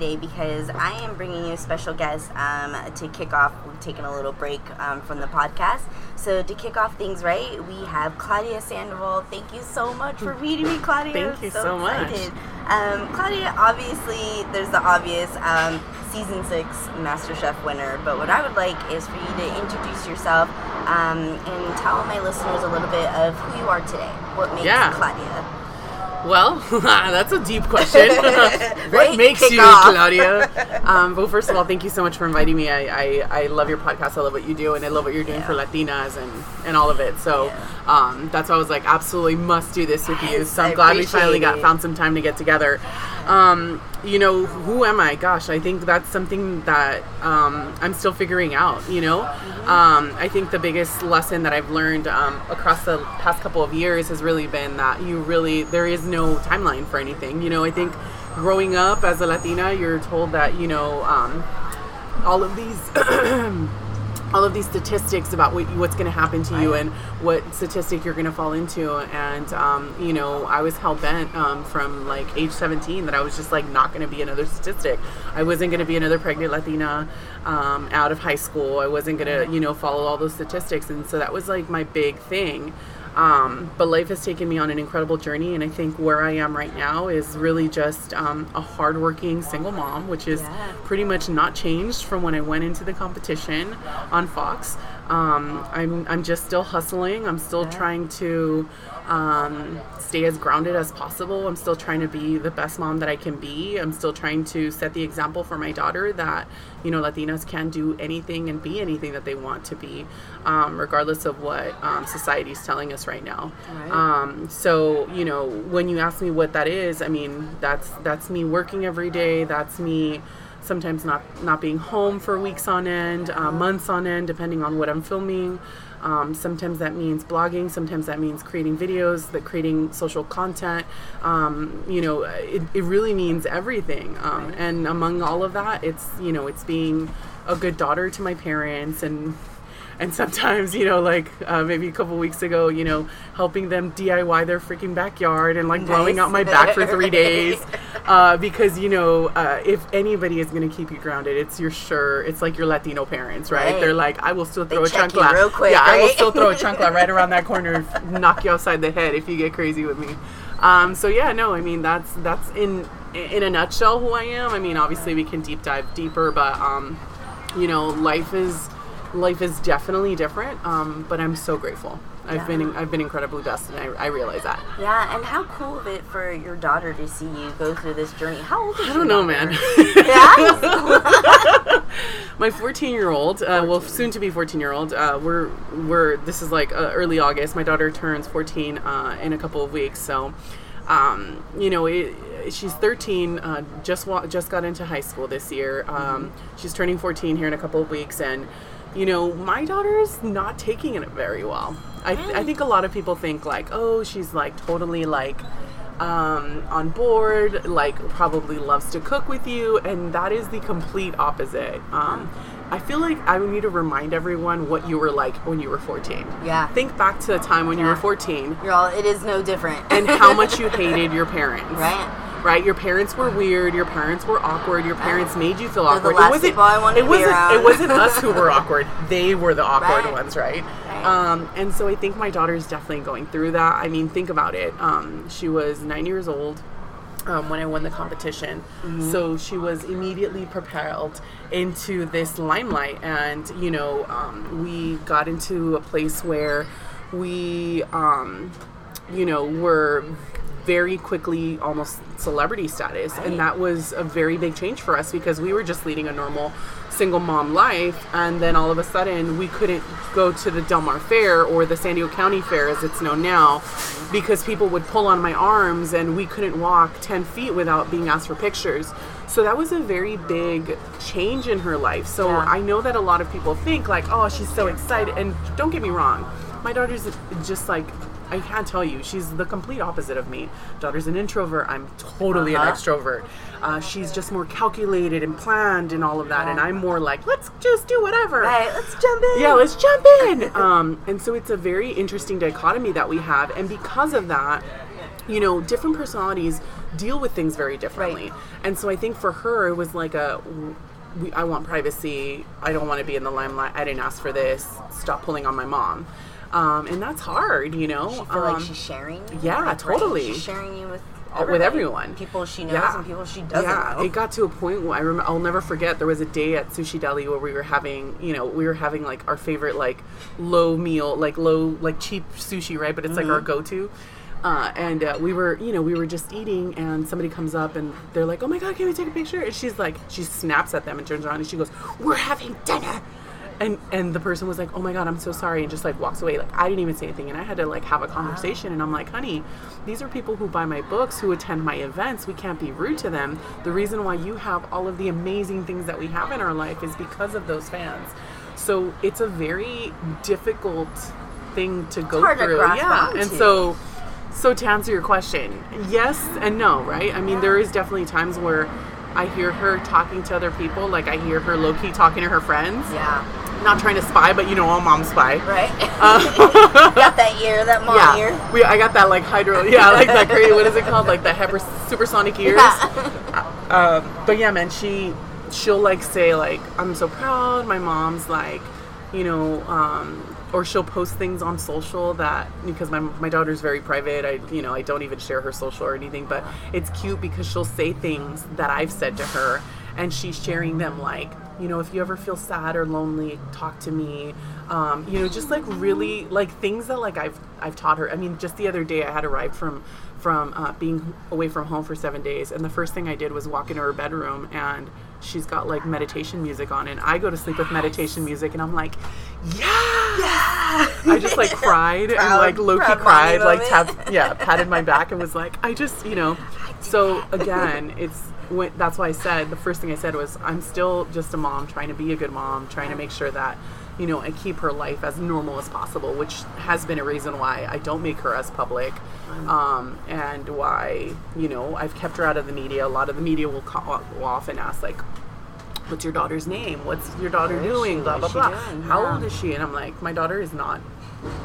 today because I am bringing you a special guest um, to kick off. We've taken a little break um, from the podcast. So, to kick off things right, we have Claudia Sandoval. Thank you so much for meeting me, Claudia. Thank I'm you so much. Um, Claudia, obviously, there's the obvious um, season six MasterChef winner, but what I would like is for you to introduce yourself um, and tell my listeners a little bit of who you are today. What makes Yeah. Claudia? Well, that's a deep question. What makes you off. Claudia? Um, well, first of all, thank you so much for inviting me. I, I, I love your podcast. I love what you do, and I love what you're doing for Latinas and, and all of it. So Yeah. um, that's why I was like, absolutely must do this with you. So I'm I glad we finally got it. found some time to get together. Um, you know, who am I? Gosh, I think that's something that um, I'm still figuring out. You know, Mm-hmm. um, I think the biggest lesson that I've learned um, across the past couple of years has really been that you really there is no timeline for anything. You know, I think growing up as a Latina, you're told that you know um, all of these. all of these statistics about what, what's going to happen to you and what statistic you're going to fall into. And um, you know i was hell-bent um, from like age 17 that i was just like not going to be another statistic. I wasn't going to be another pregnant latina um, out of high school. I wasn't going to you know follow all those statistics. And so that was like my big thing um, but life has taken me on an incredible journey and i think where i am right now is really just um, a hardworking single mom which is Yeah. pretty much not changed from when I went into the competition on Fox. Um, I'm, I'm just still hustling. I'm still Yeah. trying to um, stay as grounded as possible. I'm still trying to be the best mom that I can be. I'm still trying to set the example for my daughter that, you know, Latinas can do anything and be anything that they want to be, um, regardless of what um, society is telling us right now. Right. Um, so, you know, when you ask me what that is, I mean, that's that's me working every day. That's me sometimes not not being home for weeks on end, uh, months on end, depending on what I'm filming. Um, sometimes that means blogging. Sometimes that means creating videos, that creating social content. Um, you know, it, it really means everything. Um, and among all of that, it's you know, it's being a good daughter to my parents and and sometimes you know like uh, maybe a couple weeks ago you know helping them diy their freaking backyard and like blowing Nice. out my back for three days uh, because you know uh, if anybody is going to keep you grounded it's your sure it's like your latino parents right, Right. they're like i will still throw a check you chancla real quick, yeah i will still throw a chancla right around that corner knock you outside the head if you get crazy with me um, so yeah no i mean that's that's in in a nutshell who i am i mean obviously we can deep dive deeper but um, you know life is life is definitely different um, but i'm so grateful. I've been i've been incredibly blessed and I, I realize that. Yeah, and how cool of it for your daughter to see you go through this journey. How old is i don't know daughter? man. Yeah? my 14 year old uh, well soon to be 14 year old uh, we're we're this is like uh, early august. My daughter turns 14 uh, in a couple of weeks so um, you know it, she's 13 uh, just wa- just got into high school this year. Um, she's turning 14 here in a couple of weeks and you know my daughter's not taking it very well I, th- I think a lot of people think like oh she's like totally like um, on board, like probably loves to cook with you, and that is the complete opposite. Um, I feel like I need to remind everyone what you were like when you were 14. Yeah. Think back to the time when you were 14 You're all, it is no different. and how much you hated your parents. Right. Right, your parents were weird. Your parents were awkward. Your parents made you feel awkward. it wasn't. I wanted it to wasn't. It wasn't us who were awkward. They were the awkward Right. ones, right? Right. Um, and so I think my daughter's definitely going through that. I mean, think about it. Um, she was nine years old um, when I won the competition. Mm-hmm. So she was immediately propelled into this limelight. And, you know, um, we got into a place where we, um, you know, were very quickly almost celebrity status. Right. And that was a very big change for us because we were just leading a normal single mom life. And then all of a sudden, we couldn't go to the Del Mar Fair or the San Diego County Fair as it's known now because people would pull on my arms and we couldn't walk 10 feet without being asked for pictures. So that was a very big change in her life. So Yeah. I know that a lot of people think like, oh, she's so excited. And don't get me wrong, my daughter's just like, I can't tell you, she's the complete opposite of me. Daughter's an introvert. I'm totally Uh-huh. an extrovert. Uh, she's just more calculated and planned and all of that. And I'm more like, let's just do whatever. right, let's jump in. Yeah, let's jump in. Um, and so it's a very interesting dichotomy that we have. And because of that, you know, different personalities deal with things very differently. Right. And so I think for her, it was like a, we, I want privacy. I don't want to be in the limelight. I didn't ask for this. Stop pulling on my mom. Um, and that's hard, you know. She feel Um, like she's sharing. yeah, like, right? totally. She's sharing you with Uh, with everyone. people she knows Yeah. and people she doesn't yeah, know. it got to a point where I remember. I'll never forget. There was a day at Sushi Deli where we were having, you know, we were having like our favorite like low meal, like low, like cheap sushi, right? But it's like Mm-hmm. our go-to. Uh, and uh, we were, you know, we were just eating, and somebody comes up and they're like, "Oh my god, can we take a picture?" And she's like, she snaps at them and turns around and she goes, "We're having dinner." And, and the person was like, "Oh my god, I'm so sorry," and just like walks away. Like I didn't even say anything, and I had to like have a conversation. And I'm like, "Honey, these are people who buy my books, who attend my events. We can't be rude to them. The reason why you have all of the amazing things that we have in our life is because of those fans. So it's a very difficult thing to go to through. grasp yeah, and so so to answer your question, yes and no, right? I mean, there is definitely times where I hear her talking to other people, like I hear her low key talking to her friends. yeah, Not trying to spy, but you know, all moms spy. right. Uh, got that ear, that mom yeah, ear. we, I got that like hydro, yeah, like that crazy. What is it called? Like the hyper supersonic ears. Um, but yeah, man, she she'll like say like I'm so proud. My mom's like, you know, um, or she'll post things on social that because my my daughter's very private. I you know I don't even share her social or anything, but it's cute because she'll say things that I've said to her, and she's sharing them like. You know, if you ever feel sad or lonely, talk to me. Um, you know, just like really like things that like I've I've taught her. I mean, just the other day I had arrived from from uh, being away from home for seven days, and the first thing I did was walk into her bedroom, and she's got like meditation music on, and I go to sleep with meditation music, and I'm like, yeah, I just like cried and like low key cried, like tapped, yeah, patted my back and was like, I just, you know. So again, it's when, that's why I said the first thing I said was I'm still just a mom trying to be a good mom, trying to make sure that you know and keep her life as normal as possible, which has been a reason why I don't make her as public, um, and why you know I've kept her out of the media. A lot of the media will, call, will often ask like. What's your daughter's name? What's your daughter Where is doing? she? Blah blah blah. doing? How Yeah. old is she? And I'm like, my daughter is not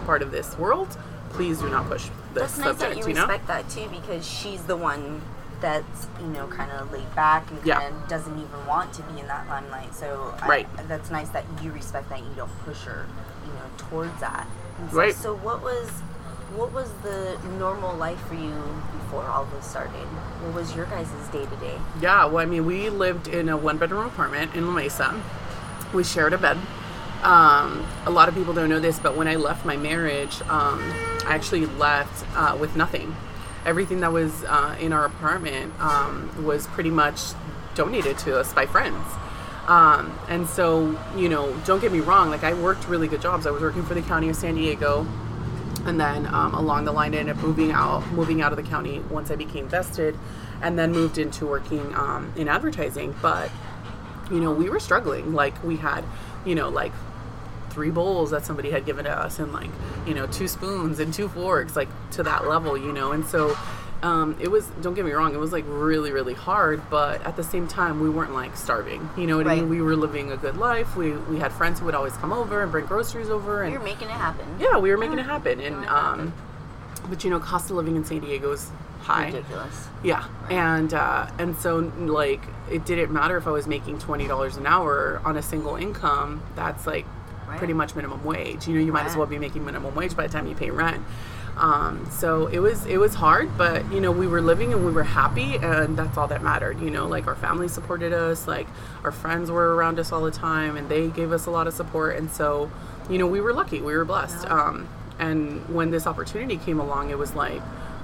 part of this world. Please do not push this That's nice that you you know? respect that too, because she's the one that's you know kind of laid back and Yeah. kind of doesn't even want to be in that limelight. So I- Right. that's nice that you respect that. You don't push her, you know, towards that. So, Right. So what was what was the normal life for you before all this started? What was your guys' day to day? Yeah, well, I mean, we lived in a one bedroom apartment in La Mesa. We shared a bed. Um, a lot of people don't know this, but when I left my marriage, um, I actually left uh, with nothing. Everything that was uh, in our apartment um, was pretty much donated to us by friends. Um, and so, you know, don't get me wrong, like I worked really good jobs. I was working for the county of San Diego, and then um, along the line I ended up moving out moving out of the county once I became vested and then moved into working um, in advertising but you know we were struggling like we had you know like three bowls that somebody had given to us and like you know two spoons and two forks like to that level you know and so um, it was don't get me wrong it was like really really hard but at the same time we weren't like starving you know what i mean we were living a good life we we had friends who would always come over and bring groceries over and You're making it happen. yeah, we were making it happen, and it um, but you know, cost of living in San Diego is high. Ridiculous. Yeah, and uh, and so like it didn't matter if I was making twenty dollars an hour on a single income. That's like Right. pretty much minimum wage. You know, you might as well be making minimum wage by the time you pay rent. Um, so it was it was hard, but you know we were living and we were happy, and that's all that mattered. You know, like our family supported us, like our friends were around us all the time, and they gave us a lot of support. And so, you know, we were lucky, we were blessed. Um, and when this opportunity came along, it was like,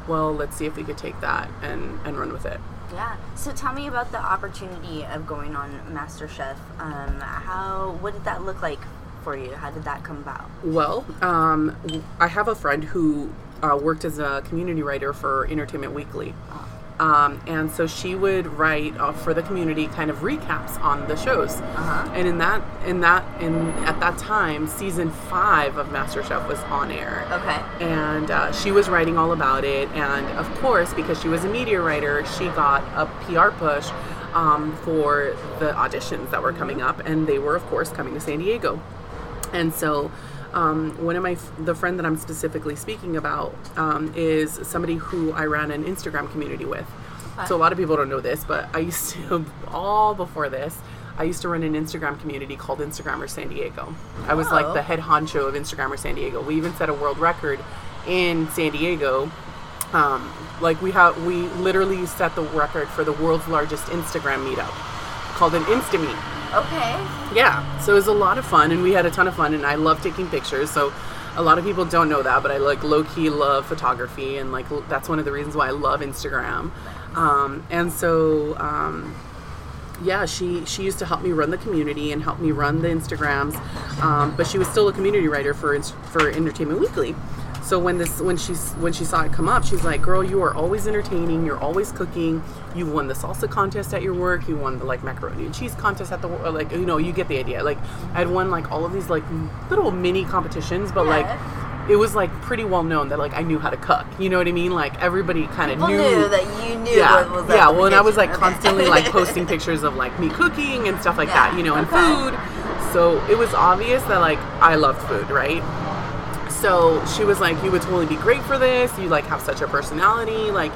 well, let's see if we could take that and and run with it. Yeah. So tell me about the opportunity of going on MasterChef. Um, how? What did that look like for you? How did that come about? Well, um, I have a friend who uh, worked as a community writer for Entertainment Weekly. Um, and so she would write uh, for the community kind of recaps on the shows. Uh-huh. And in that, in that, in at that time, season five of MasterChef was on air. Okay. And uh, she was writing all about it. And of course, because she was a media writer, she got a PR push um, for the auditions that were coming up. And they were, of course, coming to San Diego. And so Um, one of my the friend that I'm specifically speaking about um, is somebody who I ran an Instagram community with. So a lot of people don't know this, but I used to all before this. I used to run an Instagram community called Instagrammers San Diego. I was like Oh. the head honcho of Instagrammers San Diego. We even set a world record in San Diego. Um, like we have, we literally set the record for the world's largest Instagram meetup, called an Insta Meet. Okay. Yeah, so it was a lot of fun, and we had a ton of fun, and I love taking pictures. So a lot of people don't know that, but I like low key love photography, and like l- that's one of the reasons why I love Instagram. Um, and so, um, yeah, she she used to help me run the community and help me run the Instagrams, um, but she was still a community writer for for Entertainment Weekly. So when this when she when she saw it come up, she's like, "Girl, you are always entertaining. You're always cooking. You won the salsa contest at your work. You won the like macaroni and cheese contest at the like you know you get the idea. Like I'd won like all of these like little mini competitions, but like it was like pretty well known that like I knew how to cook. You know what I mean? Like everybody kind of knew knew that you knew yeah, yeah. Well, and I was like Okay. constantly like posting pictures of like me cooking and stuff like Yeah, that, you know, and okay. food. So it was obvious that like I loved food, right? So she was like, "You would totally be great for this. You like have such a personality, like."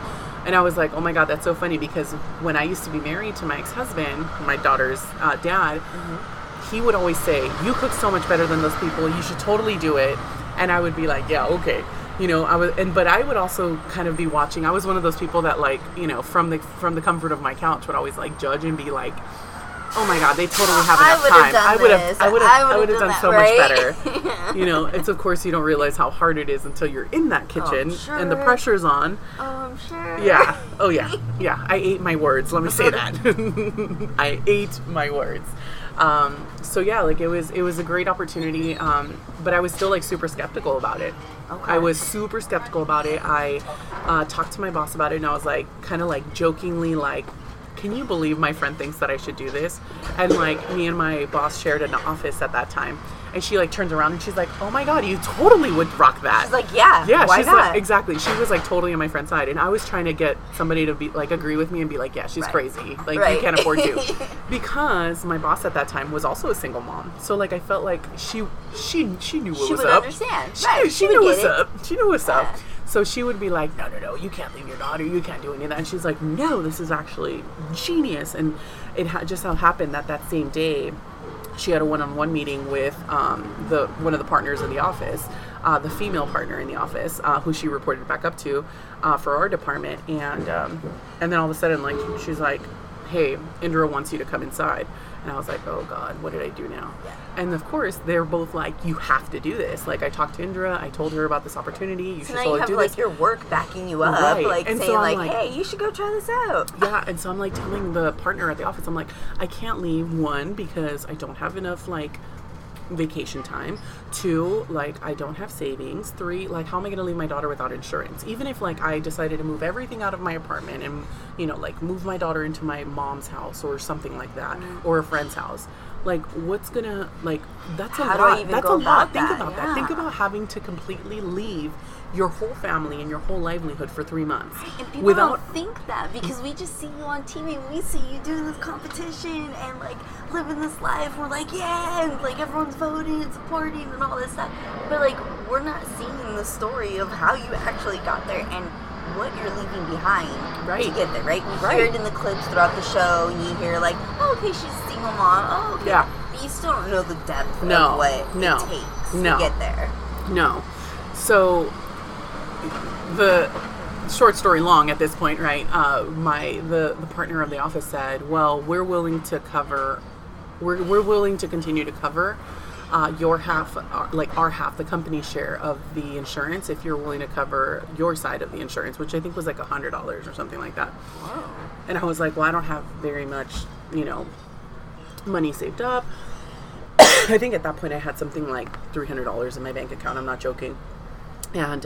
And I was like, "Oh my god, that's so funny!" Because when I used to be married to my ex-husband, my daughter's uh, dad, he would always say, "You cook so much better than those people. You should totally do it." And I would be like, "Yeah, okay." You know, I was, and but I would also kind of be watching. I was one of those people that, like, you know, from the from the comfort of my couch, would always like judge and be like, "Oh my God, they totally have enough would've time. done I would have. I would have, I would done done that, so right? much better." you know, it's of course you don't realize how hard it is until you're in that kitchen and the pressure's on. Oh, I'm sure. Yeah. Oh yeah. Yeah. I ate my words. Let me say that. I ate my words. Um, so yeah, like it was it was a great opportunity, um, but I was still like super skeptical about it. Okay. I was super skeptical about it. I uh, talked to my boss about it, and I was like, kind of like jokingly, like, "Can you believe my friend thinks that I should do this?" And like me and my boss shared an office at that time, and she like turns around and she's like, "Oh my god, you totally would rock that." She's like, yeah. Yeah, why she's not? like exactly. She was like totally on my friend's side, and I was trying to get somebody to be like agree with me and be like, yeah, she's Right. crazy. Like Right. you can't afford to, because my boss at that time was also a single mom. So like I felt like she she she knew what She was would up. understand. She, Right, she she knew what's it. up. She knew what's up. So she would be like, no, no, no, you can't leave your daughter. You can't do any of that. And she's like, no, this is actually genius. And it ha- just so happened that that same day, she had a one-on-one meeting with um, the one of the partners in the office, uh, the female partner in the office, uh, who she reported back up to uh, for our department, and um, and then all of a sudden, like she's like, "Hey, Indra wants you to come inside," and I was like, "Oh God, what did I do now?" And of course, they're both like, "You have to do this." Like I talked to Indra, I told her about this opportunity. You So should now you have do like this. your work backing you up, Right. like And so saying I'm like, like- "Hey, you should go try this out." Yeah, and so I'm like telling the partner at the office, I'm like, I can't leave one because I don't have enough like vacation time. Two, like I don't have savings. Three, like how am I going to leave my daughter without insurance? Even if like I decided to move everything out of my apartment and you know like move my daughter into my mom's house or something like that Mm-hmm. or a friend's house. Like what's gonna like that's a How lot. that's a lot. Think about that. Think about having to completely leave your whole family and your whole livelihood for three months And people without don't think that because we just see you on TV. We see you doing this competition and like living this life. We're like, yeah, and like everyone's voting and supporting and all this stuff. But like, we're not seeing the story of how you actually got there and what you're leaving behind right. to get there. Right? We Right. hear it in the clips throughout the show, and you hear like, oh, okay, she's a single mom. Oh, okay. Yeah. But you still don't know the depth No. of what No. it takes No. to get there. No. So the short story long at this point, right? Uh, my the the partner of the office said, "Well, we're willing to cover, we're we're willing to continue to cover." Uh, your half, uh, like our half, the company share of the insurance, if you're willing to cover your side of the insurance, which I think was like a hundred dollars or something like that. Wow. And I was like, well, I don't have very much, you know, money saved up. I think at that point I had something like three hundred dollars in my bank account. I'm not joking, and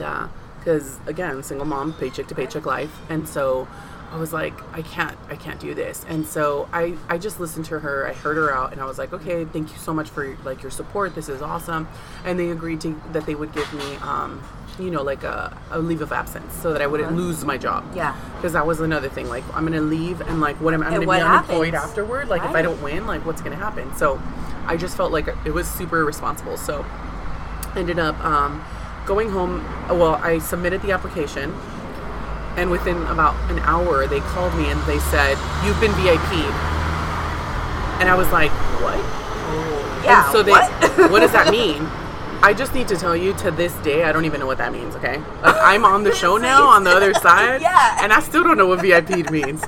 because again, single mom, paycheck to paycheck life, and so I was like, I can't, I can't do this. And so I, I just listened to her. I heard her out, and I was like, okay, thank you so much for like your support. This is awesome. And they agreed to that they would give me, um, you know, like a, a leave of absence so that I wouldn't lose my job. Yeah. Because that was another thing. Like I'm gonna leave, and like what am I? Gonna what be unemployed happens? afterward. Like if I don't win, like what's gonna happen? So I just felt like it was super irresponsible. So ended up um, going home. Well, I submitted the application, and within about an hour, they called me and they said, "You've been VIP'd," and I was like, "What?" Oh. Yeah. And so they, what? what does that mean? I just need to tell you to this day, I don't even know what that means, okay? Like, I'm on the show now on the other side, Yeah. and I still don't know what VIP means.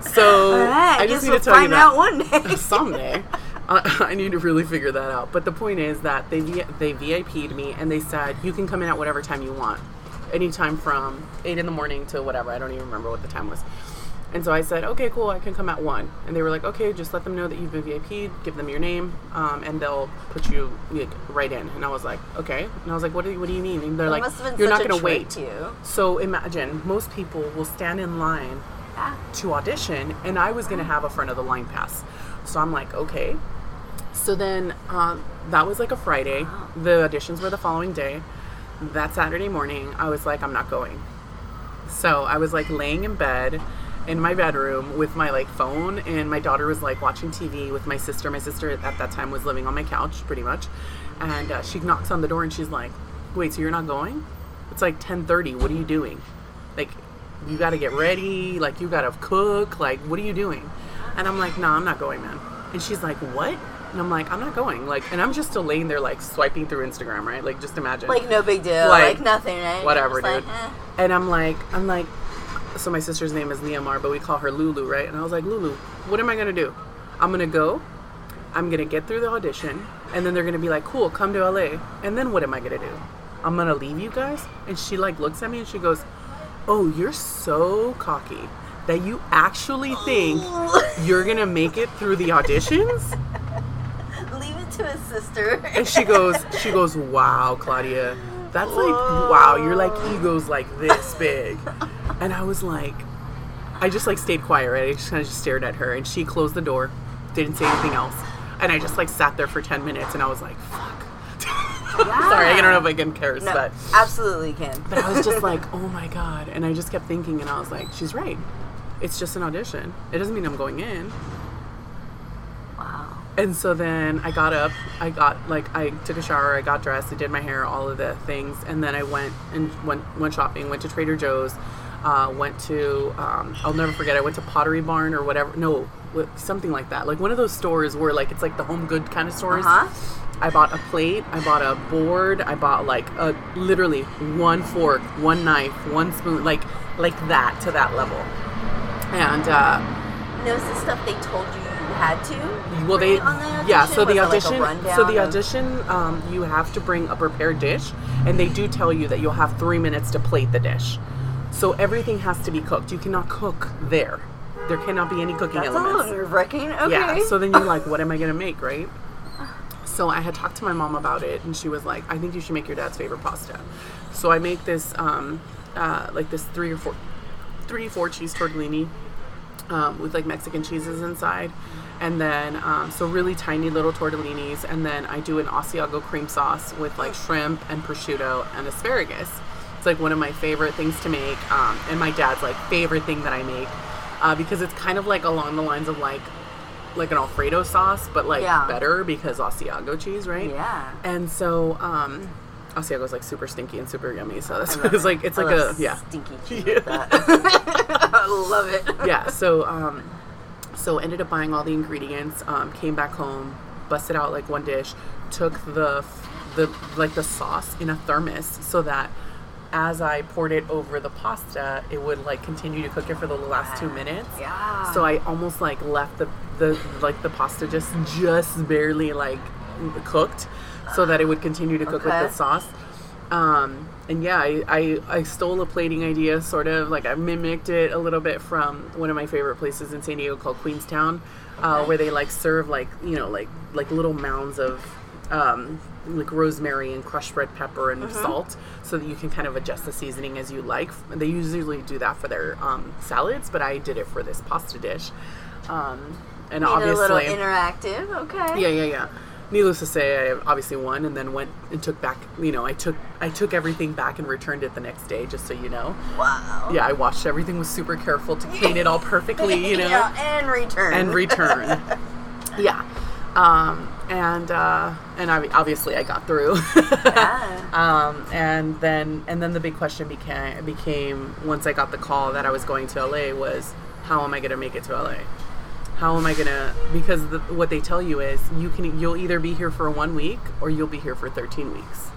So right, I just need to tell you find that out one day. someday. I need to really figure that out. But the point is that they they VIP'd me and they said you can come in at whatever time you want, anytime from eight in the morning to whatever. I don't even remember what the time was. And so I said, okay, cool, I can come at one. And they were like, okay, just let them know that you've been VIP'd, give them your name, um, and they'll put you like, right in. And I was like, okay. And I was like, what do you, what do you mean? And they're That like, must have been you're not going to wait. you. So imagine most people will stand in line Yeah. to audition, and I was going to have a front of the line pass. So I'm like, okay. So then uh, that was like a Friday. The auditions were the following day. That Saturday morning, I was like, I'm not going. So I was like laying in bed in my bedroom with my like phone, and my daughter was like watching TV with my sister. My sister at that time was living on my couch, pretty much, and uh, she knocks on the door and she's like, "Wait, so you're not going? It's like 10:30. What are you doing? Like, you got to get ready. Like, you got to cook. Like, what are you doing?" And I'm like, "No, I'm not going, man." And she's like, "What?" And I'm like, "I'm not going." Like, and I'm just still laying there like swiping through Instagram, right? Like, just imagine Like no big deal. Like, Like, nothing, right? Whatever, dude. like, eh. And I'm like, I'm like, so my sister's name is Neomar, but we call her Lulu, right? And I was like, Lulu, what am I gonna do? I'm gonna go. I'm gonna get through the audition, and then they're gonna be like, cool, come to LA. And then what am I gonna do? I'm gonna leave you guys. And she like looks at me and she goes, Oh, you're so cocky that you actually think you're gonna make it through the auditions. To his sister. And she goes, she goes, wow, Claudia, that's like, wow, you're like egos like this big. And I was like, I just like stayed quiet, right? I just kind of just stared at her, and she closed the door, didn't say anything else, and I just like sat there for ten minutes, and I was like, fuck. Sorry, I don't know if I can curse, no, but absolutely can. but I was just like, oh my god, and I just kept thinking, and I was like, she's right. It's just an audition. It doesn't mean I'm going in. Wow. And so then I got up, I got like I took a shower, I got dressed, I did my hair, all of the things, and then I went and went went shopping, went to Trader Joe's, uh, went to um, I'll never forget, I went to Pottery Barn or whatever, no, something like that, like one of those stores where like it's like the home good kind of stores. Uh-huh. I bought a plate, I bought a board, I bought like a literally one fork, one knife, one spoon, like like that to that level, and. uh And it was the stuff they told you you had to. well they the yeah so the it like audition so the audition um, you have to bring a prepared dish and they do tell you that you'll have three minutes to plate the dish so everything has to be cooked you cannot cook there there cannot be any cooking That's a elements little nerve wracking. Okay. yeah so then you're like what am i gonna make right so i had talked to my mom about it and she was like i think you should make your dad's favorite pasta so i make this um, uh, like this three or four three four cheese tortellini um, with like Mexican cheeses inside. And then, um, so really tiny little tortellinis. And then I do an Asiago cream sauce with like shrimp and prosciutto and asparagus. It's like one of my favorite things to make. Um, and my dad's like favorite thing that I make uh, because it's kind of like along the lines of like, like an Alfredo sauce, but like Yeah. better because Asiago cheese, right? Yeah. And so, um, Asiago's like super stinky and super yummy. So that's it's it. like, it's I like a, yeah. Stinky cheese. Yeah. I love it. yeah so um so ended up buying all the ingredients um, came back home busted out like one dish took the the like the sauce in a thermos so that as i poured it over the pasta it would like continue to cook it for the last two minutes. Yeah. so i almost like left the the like the pasta just just barely like cooked so that it would continue to cook with the sauce. Um, and yeah, I, I, I stole a plating idea, sort of like I mimicked it a little bit from one of my favorite places in San Diego called Queenstown, uh, Okay. where they like serve like you know like like little mounds of um, like rosemary and crushed red pepper and Mm-hmm. salt, so that you can kind of adjust the seasoning as you like. They usually do that for their um, salads, but I did it for this pasta dish. Um, and Made it a little interactive. Okay. yeah, yeah, yeah. Needless to say, I obviously won, and then went and took back. You know, I took I took everything back and returned it the next day, just so you know. Wow. Yeah, I watched everything was super careful to clean it all perfectly, you know, yeah, and return. and return. yeah. Um, and uh, and I, obviously I got through. Yeah. um, and then and then the big question became became once I got the call that I was going to LA was how am I going to make it to LA? How am I going to because the, what they tell you is you can you'll either be here for one week or you'll be here for 13 weeks.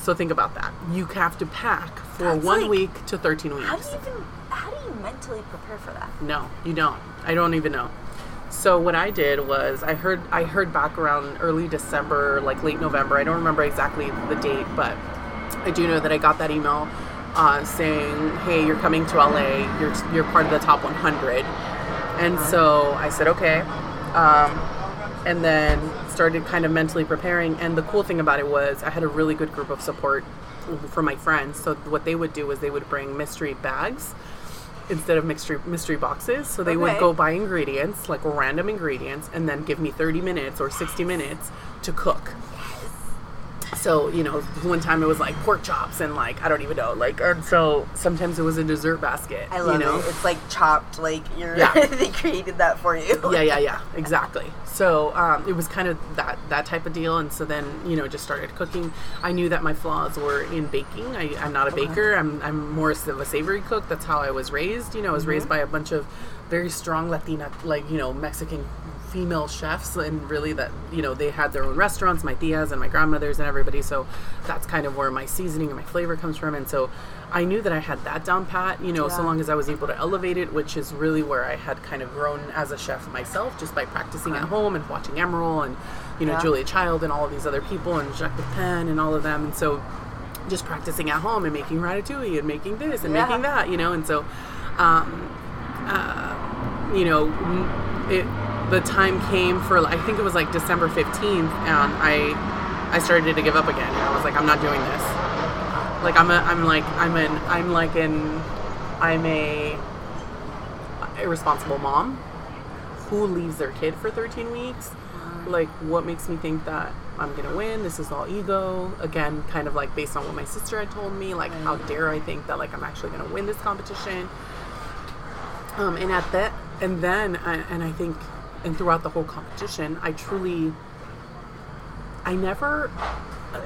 So think about that. You have to pack for That's one like- week to 13 weeks. How do you even? How do you mentally prepare for that? No, you don't. I don't even know. So what I did was I heard I heard back around early December, like late November. I don't remember exactly the date, but I do know that I got that email uh, saying, "Hey, you're coming to LA. You're you're part of the top 100." And so I said, "Okay," um, and then started kind of mentally preparing. And the cool thing about it was I had a really good group of support from my friends. So what they would do is they would bring mystery bags instead of mystery mystery boxes. So they would go buy ingredients, like random ingredients, and then give me 30 minutes or 60 minutes to cook. So, you know, one time it was like pork chops and like I don't even know, like and so sometimes it was a dessert basket. I love you know? it. It's like chopped. Like you're. Yeah. they created that for you. yeah, yeah, yeah, exactly. So um, it was kind of that that type of deal, and so then you know just started cooking. I knew that my flaws were in baking. I, I'm not a baker. I'm I'm more of a savory cook. That's how I was raised. You know, I was raised by a bunch of very strong Latina, like you know, Mexican female chefs, and really that you know they had their own restaurants. My tias and my grandmothers and everybody. So that's kind of where my seasoning and my flavor comes from, and so. I knew that I had that down pat, you know, so long as I was able to elevate it, which is really where I had kind of grown as a chef myself, just by practicing at home and watching Emeril and, you know, Yeah. Julia Child and all of these other people and Jacques Pepin and all of them. And so just practicing at home and making ratatouille and making this and Yeah. making that, you know, and so, um, uh, you know, it, the time came for, I think it was like December 15th and I, I started to give up again. And I was like, I'm not doing this like I'm a I'm like I'm an I'm like an I'm a irresponsible mom who leaves their kid for 13 weeks. Like what makes me think that I'm gonna win? This is all ego. Again, kind of like based on what my sister had told me. Like how dare I think that like I'm actually gonna win this competition? Um, and at that, and then, uh, and I think, and throughout the whole competition, I truly, I never,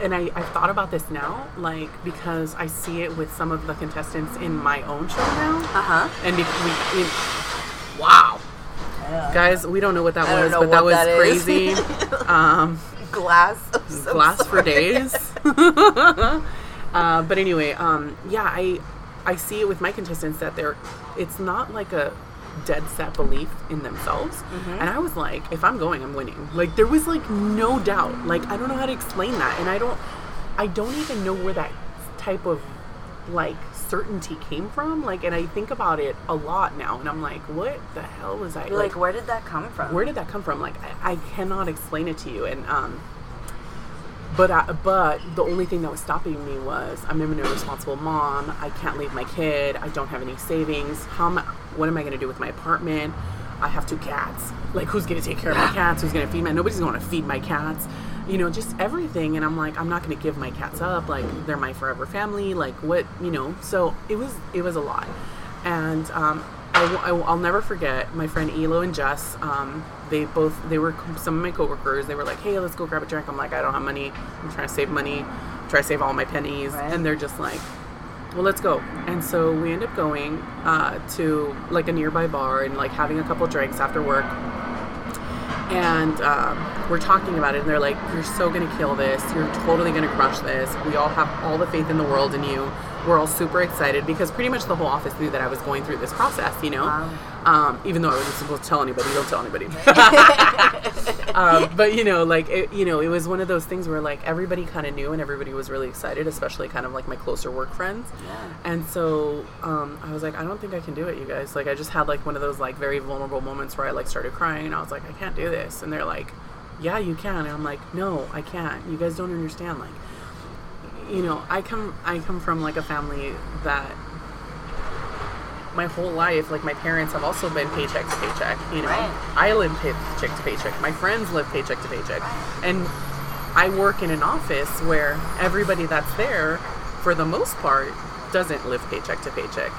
and I, I've thought about this now, like, because I see it with some of the contestants in my own show now. Uh huh. And we, it, wow. Guys, we don't know what that I was, but that was that crazy. um, Glass. glass for days. uh, but anyway, um, yeah, I I see it with my contestants that they're it's not like a dead set belief in themselves. And I was like, if I'm going, I'm winning. Like there was like no doubt. Like I don't know how to explain that, and I don't I don't even know where that type of like certainty came from. Like, and I think about it a lot now, and I'm like, what the hell was I You're like, where did that come from? where did that come from? Like, I, I cannot explain it to you. And um, but I, but the only thing that was stopping me was I'm an irresponsible mom. I can't leave my kid. I don't have any savings. How am I, What am I going to do with my apartment? I have two cats. Like, who's going to take care of my cats? Who's going to feed my? Nobody's going to feed my cats. You know, just everything. And I'm like, I'm not going to give my cats up. Like, they're my forever family. Like, what? You know. So it was it was a lot. And um, I, will never forget my friend Elo and Jess. Um, they both they were some of my coworkers. They were like, "Hey, let's go grab a drink." I'm like, "I don't have money. I'm trying to save money. try to save all my pennies." Right. And they're just like, "Well, let's go." And so we end up going uh, to like a nearby bar and like having a couple drinks after work. And um, we're talking about it, and they're like, "You're so gonna kill this. You're totally gonna crush this. We all have all the faith in the world in you. We're all super excited because pretty much the whole office knew that I was going through this process, you know. Wow. Um, even though I wasn't supposed to tell anybody, don't tell anybody. um, but you know, like it, you know, it was one of those things where like everybody kind of knew and everybody was really excited, especially kind of like my closer work friends. Yeah. And so um, I was like, I don't think I can do it, you guys. Like I just had like one of those like very vulnerable moments where I like started crying and I was like, I can't do this. And they're like, Yeah, you can. And I'm like, No, I can't. You guys don't understand. Like, you know, I come I come from like a family that my whole life, like my parents have also been paycheck to paycheck. You know, Right. I live paycheck to paycheck. My friends live paycheck to paycheck, and I work in an office where everybody that's there, for the most part, doesn't live paycheck to paycheck.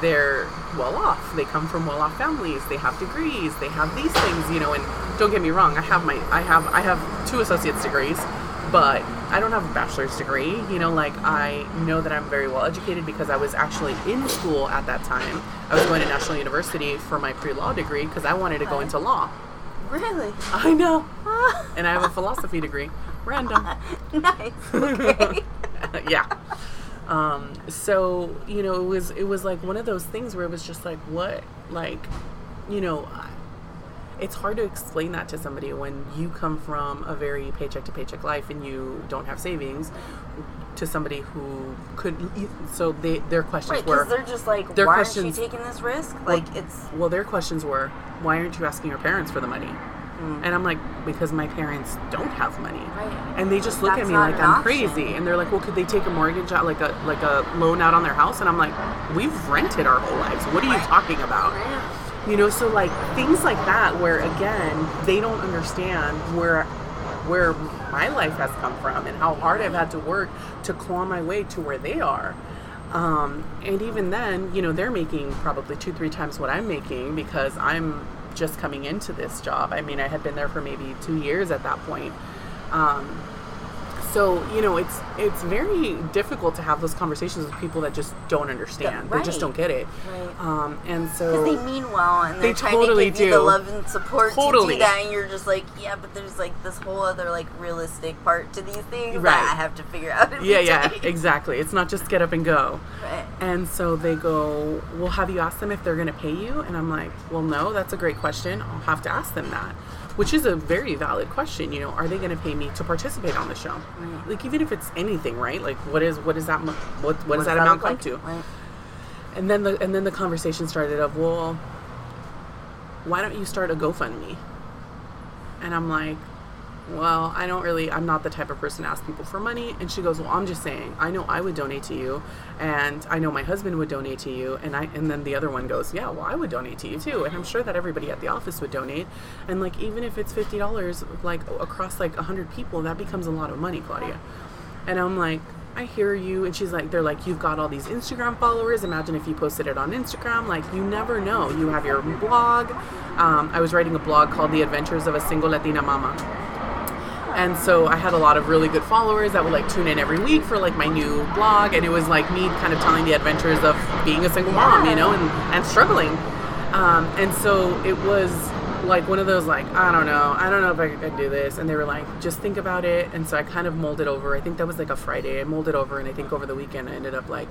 They're well off. They come from well off families. They have degrees. They have these things, you know, and don't get me wrong. I have my I have I have two associate's degrees, but I don't have a bachelor's degree. You know, like I know that I'm very well educated because I was actually in school at that time. I was going to National University for my pre-law degree because I wanted to go into law. Really? I know. and I have a philosophy degree. Random. nice. Okay. yeah. Um, so you know, it was it was like one of those things where it was just like, what, like, you know, it's hard to explain that to somebody when you come from a very paycheck to paycheck life and you don't have savings. To somebody who could, so they their questions right, were, because they're just like, their why questions- aren't you taking this risk? Like, it's well, their questions were, why aren't you asking your parents for the money? And I'm like, because my parents don't have money. Mm. Right. And they just look That's at me like I'm option. crazy. And they're like, well, could they take a mortgage out, like a like a loan out on their house? And I'm like, we've rented our whole lives. What are you talking about? You know, so like things like that, where again they don't understand where where my life has come from and how hard I've had to work to claw my way to where they are. Um, and even then, you know, they're making probably two, three times what I'm making because I'm just coming into this job. I mean, I had been there for maybe two years at that point. Um, so you know, it's it's very difficult to have those conversations with people that just don't understand. They just don't get it. Right. Um, and so Because they mean well and they're They trying totally to give you the love and support to do that, and you're just like, yeah, but there's like this whole other like realistic part to these things Right. that I have to figure out. yeah, yeah, day. exactly. It's not just get up and go. Right. And so they go, Well, have you asked them if they're going to pay you? And I'm like, Well, no, that's a great question. I'll have to ask them that. Which is a very valid question. You know, are they going to pay me to participate on the show? Right. Like, even if it's anything, right? Like, what is what is that? mo- What what, does that, does amount come like? to? Right. And then the and then the conversation started of, well, why don't you start a GoFundMe? And I'm like, well, I don't really, I'm not the type of person to ask people for money. And she goes, well, I'm just saying, I know I would donate to you, and I know my husband would donate to you, and I, and then the other one goes, yeah, well, I would donate to you too, and I'm sure that everybody at the office would donate, and like even if it's fifty dollars, like across like hundred people, that becomes a lot of money, Claudia. And I'm like, I hear you. And she's like, they're like, you've got all these Instagram followers. Imagine if you posted it on Instagram. Like, you never know. You have your blog. Um, I was writing a blog called The Adventures of a Single Latina Mama. And so I had a lot of really good followers that would like tune in every week for like my new blog. And it was like me kind of telling the adventures of being a single mom, you know, and, and struggling. Um, and so it was like one of those like I don't know, I don't know if I could do this. And they were like, just think about it. And so I kind of molded over. I think that was like a Friday. I molded over, and I think over the weekend I ended up like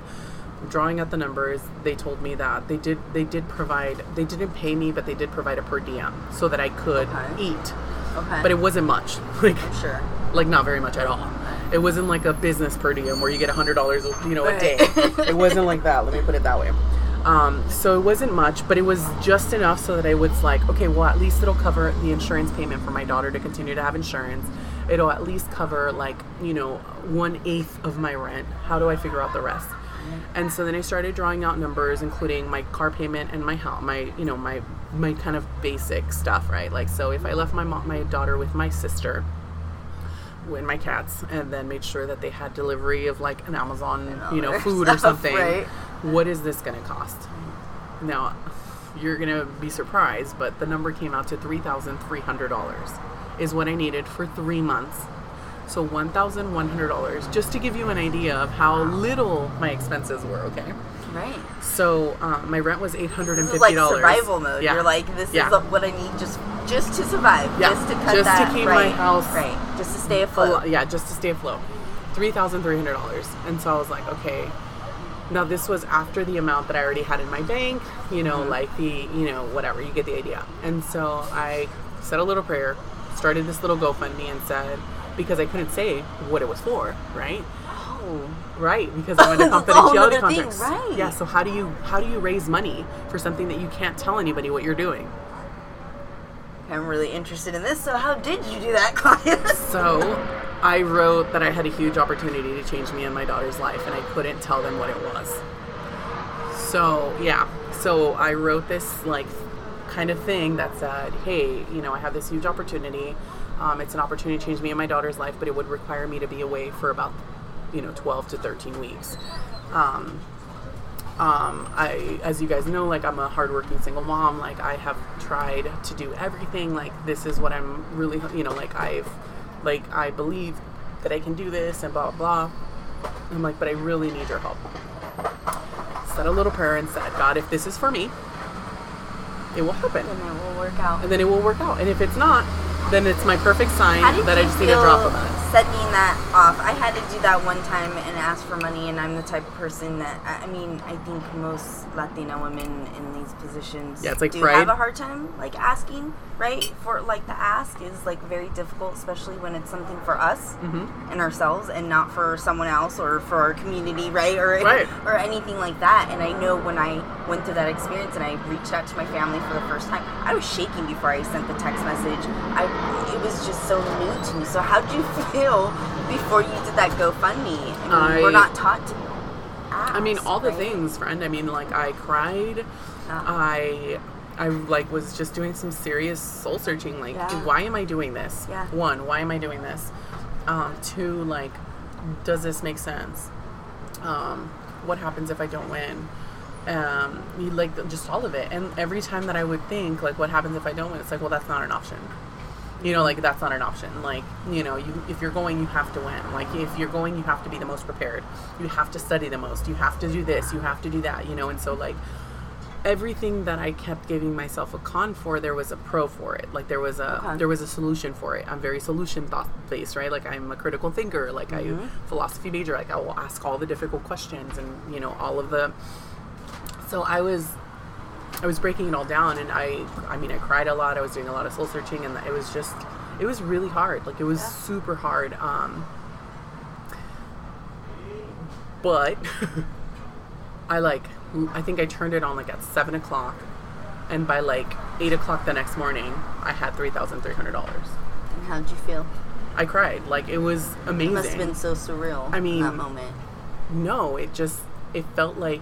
drawing out the numbers. They told me that they did they did provide they didn't pay me, but they did provide a per diem so that I could Okay. eat. Okay. But it wasn't much, like sure. like not very much at all. It wasn't like a business per diem where you get a hundred dollars, you know, a day. it wasn't like that. Let me put it that way. Um, so it wasn't much, but it was just enough so that I was like, okay, well, at least it'll cover the insurance payment for my daughter to continue to have insurance. It'll at least cover like you know one eighth of my rent. How do I figure out the rest? And so then I started drawing out numbers, including my car payment and my house, my you know my my kind of basic stuff, right? Like so, if I left my mom, my daughter with my sister, and my cats, and then made sure that they had delivery of like an Amazon, you know, food or something. right. What is this going to cost? Now, you're going to be surprised, but the number came out to three thousand three hundred dollars, is what I needed for three months. So one thousand one hundred dollars, just to give you an idea of how little my expenses were. Okay. Right. So uh, my rent was eight hundred and fifty dollars. Like survival mode. Yeah. You're like, this Yeah. is what I need just just to survive. Yeah. Just to cut that. Just to that. keep my right. house Right. Just to stay afloat. yeah, just to stay afloat. Three thousand three hundred dollars, and so I was like, okay. Now this was after the amount that I already had in my bank, you know, Mm-hmm. like the, you know, whatever. You get the idea. And so I said a little prayer, started this little GoFundMe, and said because I couldn't say what it was for, right? Oh. Right, because That's a whole confidentiality thing, contracts. right. Yeah. So how do you how do you raise money for something that you can't tell anybody what you're doing? I'm really interested in this. So how did you do that, Claudia? So I wrote that I had a huge opportunity to change me and my daughter's life, and I couldn't tell them what it was. So yeah, so I wrote this like kind of thing that said, "Hey, you know, I have this huge opportunity. Um, it's an opportunity to change me and my daughter's life, but it would require me to be away for about, you know, 12 to 13 weeks." Um, Um, I, as you guys know, like I'm a hardworking single mom. Like I have tried to do everything. Like this is what I'm really, you know, like I've, like I believe that I can do this and blah blah. blah. I'm like, but I really need your help. Said a little prayer and said, God, if this is for me, it will happen, And it will work out. and then it will work out. And if it's not, then it's my perfect sign that I just need a drop of it. Sending that off. I had to do that one time and ask for money, and I'm the type of person that I I mean, I think most Latina women in these positions Yeah, it's like do pride. have a hard time like asking, right? For like the ask is like very difficult, especially when it's something for us Mm-hmm. and ourselves, and not for someone else or for our community, right? Or Right. or anything like that. And I know when I went through that experience and I reached out to my family for the first time, I was shaking before I sent the text message. I it was just so new to me. So how did you feel before you did that GoFundMe? I mean, I- we're not taught to. Ask, I mean, all the things, friend. I mean, like I cried. Yeah. I I like was just doing some serious soul searching. Like, Yeah. why am I doing this? Yeah. One, why am I doing this? Um, two, like, does this make sense? Um, what happens if I don't win? Um, like just all of it. And every time that I would think, like, what happens if I don't win? It's like, well, that's not an option. You know, like that's not an option. Like, you know, you if you're going, you have to win. Like, if you're going, you have to be the most prepared. You have to study the most. You have to do this. You have to do that. You know, and so like everything that I kept giving myself a con for, there was a pro for it. Like there was a Okay. there was a solution for it. I'm very solution thought based, right? Like I'm a critical thinker. Like I mm-hmm. philosophy major. Like I will ask all the difficult questions and you know all of the. So I was. I was breaking it all down, and I, I mean, I cried a lot. I was doing a lot of soul searching, and it was just, it was really hard. Like it was super hard. Um, but I like I think I turned it on like at seven o'clock, and by like eight o'clock the next morning, I had three thousand three hundred dollars. And how'd you feel? I cried like it was amazing. It must have been so surreal. I mean- that moment. no, it just it felt like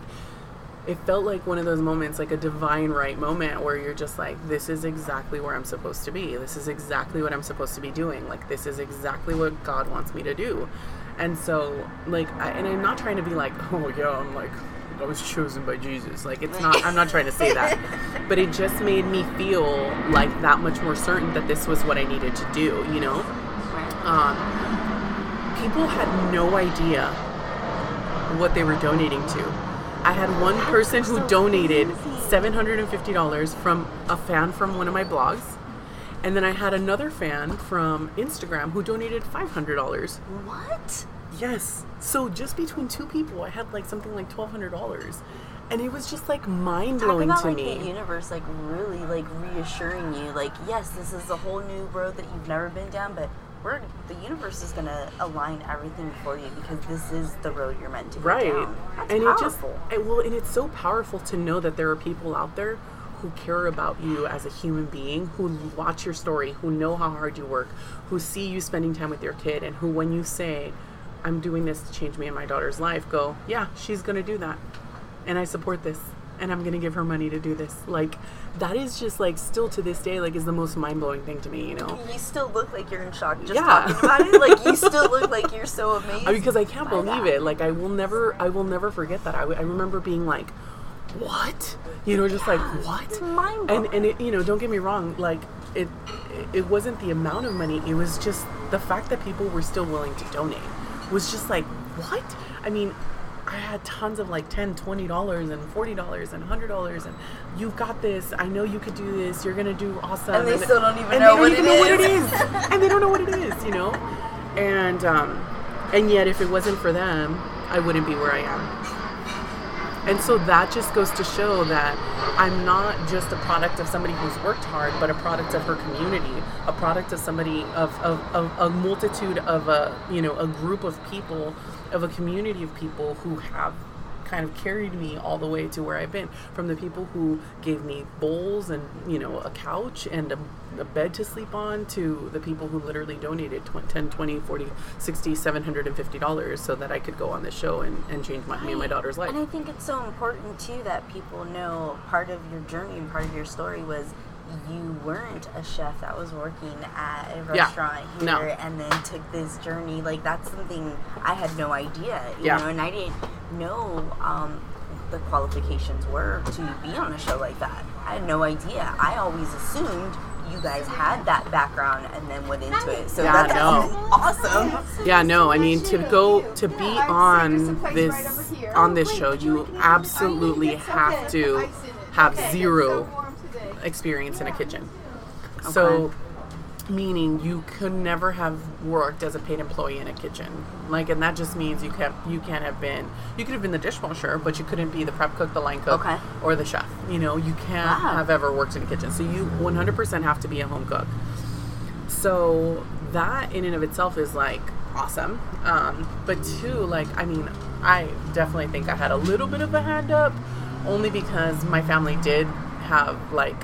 it felt like one of those moments, like a divine right moment, where you're just like, this is exactly where I'm supposed to be. This is exactly what I'm supposed to be doing. Like this is exactly what God wants me to do. And so, like, I, and I'm not trying to be like, oh yeah, I'm like, I was chosen by Jesus. Like, it's not. I'm not trying to say that, but it just made me feel like that much more certain that this was what I needed to do. You know um, people had no idea what they were donating to. I had one person who donated $750 from a fan from one of my blogs. And then I had another fan from Instagram who donated $500. What? Yes. So just between two people, I had like something like $1,200. And it was just like mind blowing about to like me. the universe, like really, like reassuring you, like yes, this is a whole new road that you've never been down, but we're the universe is gonna align everything for you because this is the road you're meant to go right down. That's and powerful. it just it, well and it's so powerful to know that there are people out there who care about you as a human being who watch your story who know how hard you work who see you spending time with your kid and who when you say i'm doing this to change me and my daughter's life go yeah she's going to do that and i support this and i'm to give her money to do this like that is just like still to this day like is the most mind-blowing thing to me you know you still look like you're in shock just Yeah. talking about it. Like you still look like you're so amazed. because I can't believe that. it. Like I will never, I will never forget that. I, w- I remember being like, "What?" You know, just like what? Mind And and it, you know, don't get me wrong. Like it, it wasn't the amount of money. It was just the fact that people were still willing to donate. Was just like what? I mean. I had tons of like 10 $20 and $40 and $100 and you've got this. I know you could do this. You're going to do awesome. And they still don't even and know they what don't even it know what it is. is. and they don't know what it is, you know? And um, and yet if it wasn't for them, I wouldn't be where I am. And so that just goes to show that I'm not just a product of somebody who's worked hard, but a product of her community, a product of somebody of, of, of a multitude of a you know a group of people, of a community of people who have kind of carried me all the way to where I've been. From the people who gave me bowls and you know a couch and a, a bed to sleep on, to the people who literally donated 20, 10, 20, 40, 60, 750 dollars so that I could go on this show and, and change my, me and my daughter's life. And I think it's so important too that people know part of your journey and part of your story was you weren't a chef that was working at a Yeah. restaurant here No. and then took this journey. Like that's something I had no idea. You Yeah. know, and I didn't know um, the qualifications were to be on a show like that. I had no idea. I always assumed you guys had that background and then went into it. So Yeah, that's no. awesome. Yeah, no, I mean to go to be on this on this show, you absolutely have to have zero experience in a kitchen. So meaning you could never have worked as a paid employee in a kitchen. Like and that just means you can't. you can't have been you could have been the dishwasher, but you couldn't be the prep cook, the line cook, Okay. or the chef. You know, you can't Wow. have ever worked in a kitchen. So you 100% have to be a home cook. So that in and of itself is like awesome. Um, but two, like, I mean, I definitely think I had a little bit of a hand up only because my family did have like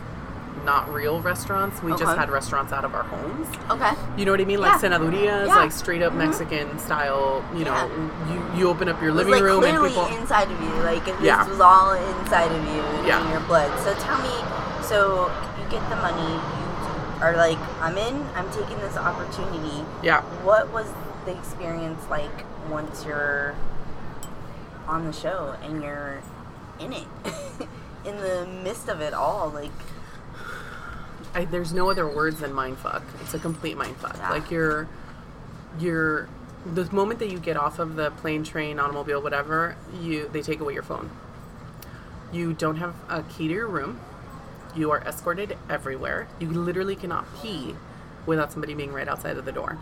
not real restaurants. We just had restaurants out of our homes. Okay. You know what I mean? Like Yeah. Yeah. like straight up mm-hmm. Mexican style. You know, Yeah. you you open up your living like room and people. inside of you. Like this Yeah. was all inside of you Yeah. in your blood. So tell me, so you get the money, you are like, I'm in, I'm taking this opportunity. yeah. What was the experience like once you're on the show and you're in it? in the midst of it all, like I, there's no other words than mindfuck. It's a complete mindfuck. Yeah. Like you're, you're, the moment that you get off of the plane, train, automobile, whatever, you they take away your phone. You don't have a key to your room. You are escorted everywhere. You literally cannot pee without somebody being right outside of the door.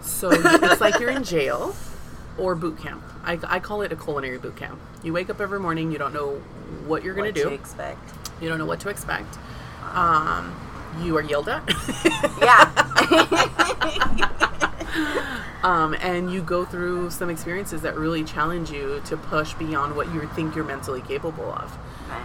So it's like you're in jail or boot camp. I, I call it a culinary boot camp. You wake up every morning, you don't know what you're going to do. to expect. You don't know what to expect. Um, you are yelled at. Yeah. um, and you go through some experiences that really challenge you to push beyond what you think you're mentally capable of.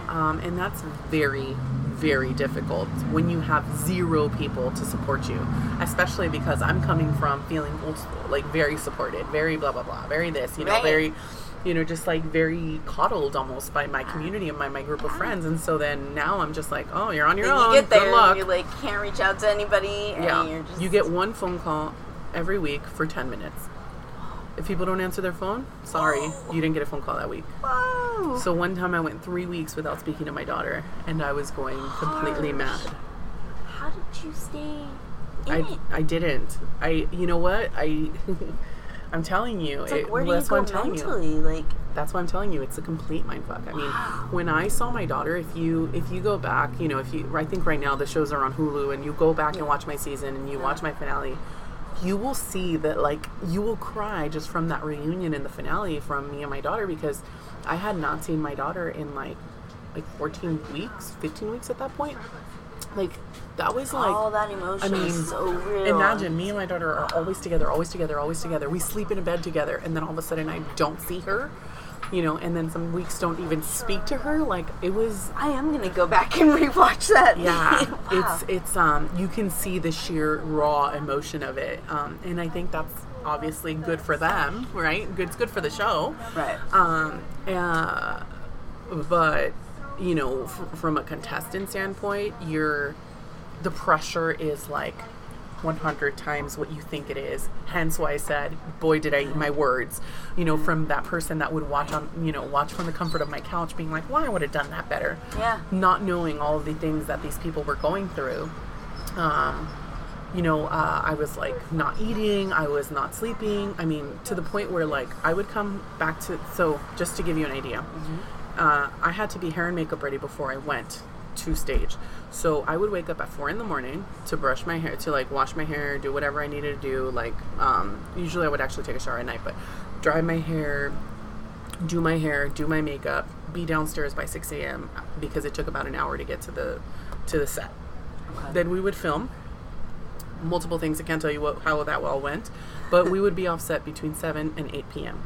Um, and that's very, very difficult when you have zero people to support you, especially because I'm coming from feeling old school, like very supported, very blah, blah, blah, very this, you know, Right. very, you know, just like very coddled almost by my community and by my group of friends. And so then now I'm just like, oh, you're on your Then own. you get there Good luck. and you like can't reach out to anybody and Yeah. you're just You get one phone call every week for 10 minutes. If people don't answer their phone, sorry, you didn't get a phone call that week. Whoa. So one time I went three weeks without speaking to my daughter, and I was going completely mad. How did you stay in I, it? I didn't. I you know what I I'm telling you. It's like it- where do you that's go what I'm telling you. mentally? Like That's why I'm telling you, it's a complete mindfuck. I mean, when I saw my daughter, if you if you go back, you know, if you I think right now the shows are on Hulu, and you go back and watch my season and you watch uh-huh. my finale, you will see that like you will cry just from that reunion in the finale from me and my daughter because I had not seen my daughter in like like 14 weeks, 15 weeks at that point. Like that was like all that emotion I mean, is so real. Imagine me and my daughter are always together, always together, always together. We sleep in a bed together, and then all of a sudden I don't see her, you know, and then some weeks don't even speak to her. Like it was, I am gonna go back and rewatch that. yeah, Wow. it's it's um you can see the sheer raw emotion of it, um, and I think that's obviously good for them, right? Good, it's good for the show, right. um, uh, but you know, f- from a contestant standpoint, you're the pressure is like 100 times what you think it is. Hence why I said, boy, did I eat my words. You know, from that person that would watch on, you know, watch from the comfort of my couch, being like, well, I would have done that better. Yeah. Not knowing all the things that these people were going through. Um, you know, uh, I was like not eating, I was not sleeping. I mean, to the point where like I would come back to. So, just to give you an idea, uh, I had to be hair and makeup ready before I went to stage. So I would wake up at four in the morning to brush my hair, to like wash my hair, do whatever I needed to do. Like, um, usually I would actually take a shower at night, but dry my hair, do my hair, do my makeup, be downstairs by 6 a.m. because it took about an hour to get to the to the set. Then we would film multiple things. I can't tell you what, how that all went, but we would be offset between 7 and 8 p.m.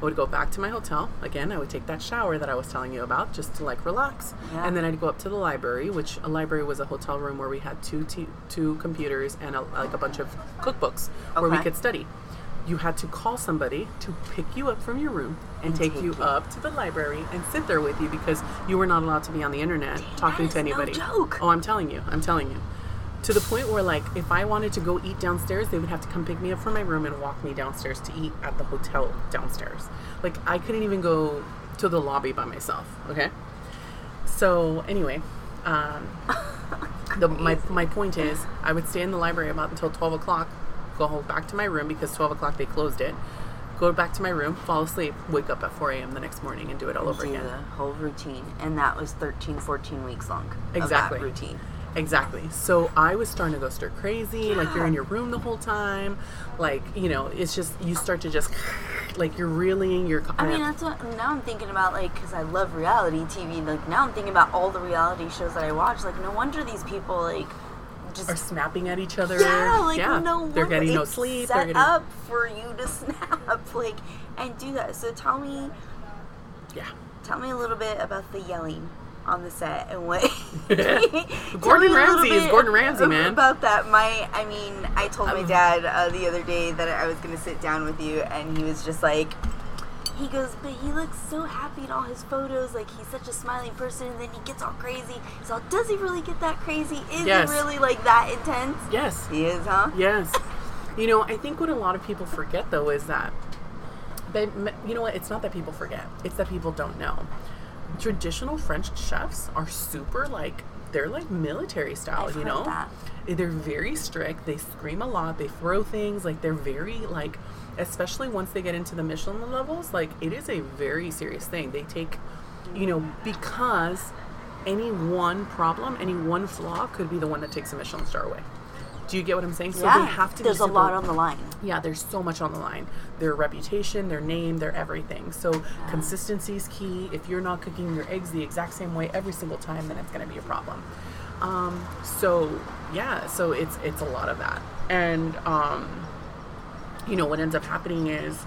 I would go back to my hotel. Again, I would take that shower that I was telling you about just to like relax. Yeah. And then I'd go up to the library, which a library was a hotel room where we had two t- two computers and a, like a bunch of cookbooks where we could study. You had to call somebody to pick you up from your room and, take, take you up to the library and sit there with you because you were not allowed to be on the internet talking is to no anybody. joke. Oh, I'm telling you. I'm telling you. To the point where, like, if I wanted to go eat downstairs, they would have to come pick me up from my room and walk me downstairs to eat at the hotel downstairs. Like, I couldn't even go to the lobby by myself. Okay. So anyway, um, the, my my point is, I would stay in the library about until twelve o'clock. Go back to my room because twelve o'clock they closed it. Go back to my room, fall asleep, wake up at 4 a.m. the next morning and do it all over do again. the whole routine, and that was 13, 14 weeks long. Exactly. Routine. Exactly. So I was starting to go stir crazy. Like you're in your room the whole time. Like you know, it's just you start to just like you're reeling. You're. I mean, that's what now I'm thinking about, like, because I love reality TV. Like, now I'm thinking about all the reality shows that I watch. Like, no wonder these people, like, just. are snapping at each other. yeah, like, yeah. no They're getting no sleep. Set They're getting up for you to snap, like, and do that. So tell me, yeah. tell me a little bit about the yelling on the set and what. Gordon Tell me a little Ramsay is Gordon Ramsay, man. About that, my, I mean, I told my Um, dad uh, the other day that I was gonna sit down with you, and he was just like, he goes, but he looks so happy in all his photos, like he's such a smiling person, and then he gets all crazy. So does he really get that crazy? Is Yes. he really like that intense? Yes. He is, huh? Yes. You know, I think what a lot of people forget though is that, they, you know what? It's not that people forget. It's that people don't know. Traditional French chefs are super like they're like military style. I've you know, that. Eh, they're very strict. They scream a lot. They throw things. Like they're very like, especially once they get into the Michelin levels. Like it is a very serious thing. They take, you know, because any one problem, any one flaw could be the one that takes a Michelin star away. Do you get what I'm saying? So yeah. they have to. There's be a lot on the line. yeah, there's so much on the line. Their reputation, their name, their everything. So consistency is key. If you're not cooking your eggs the exact same way every single time, then it's going to be a problem. Um, so yeah, so it's it's a lot of that, and um, you know what ends up happening is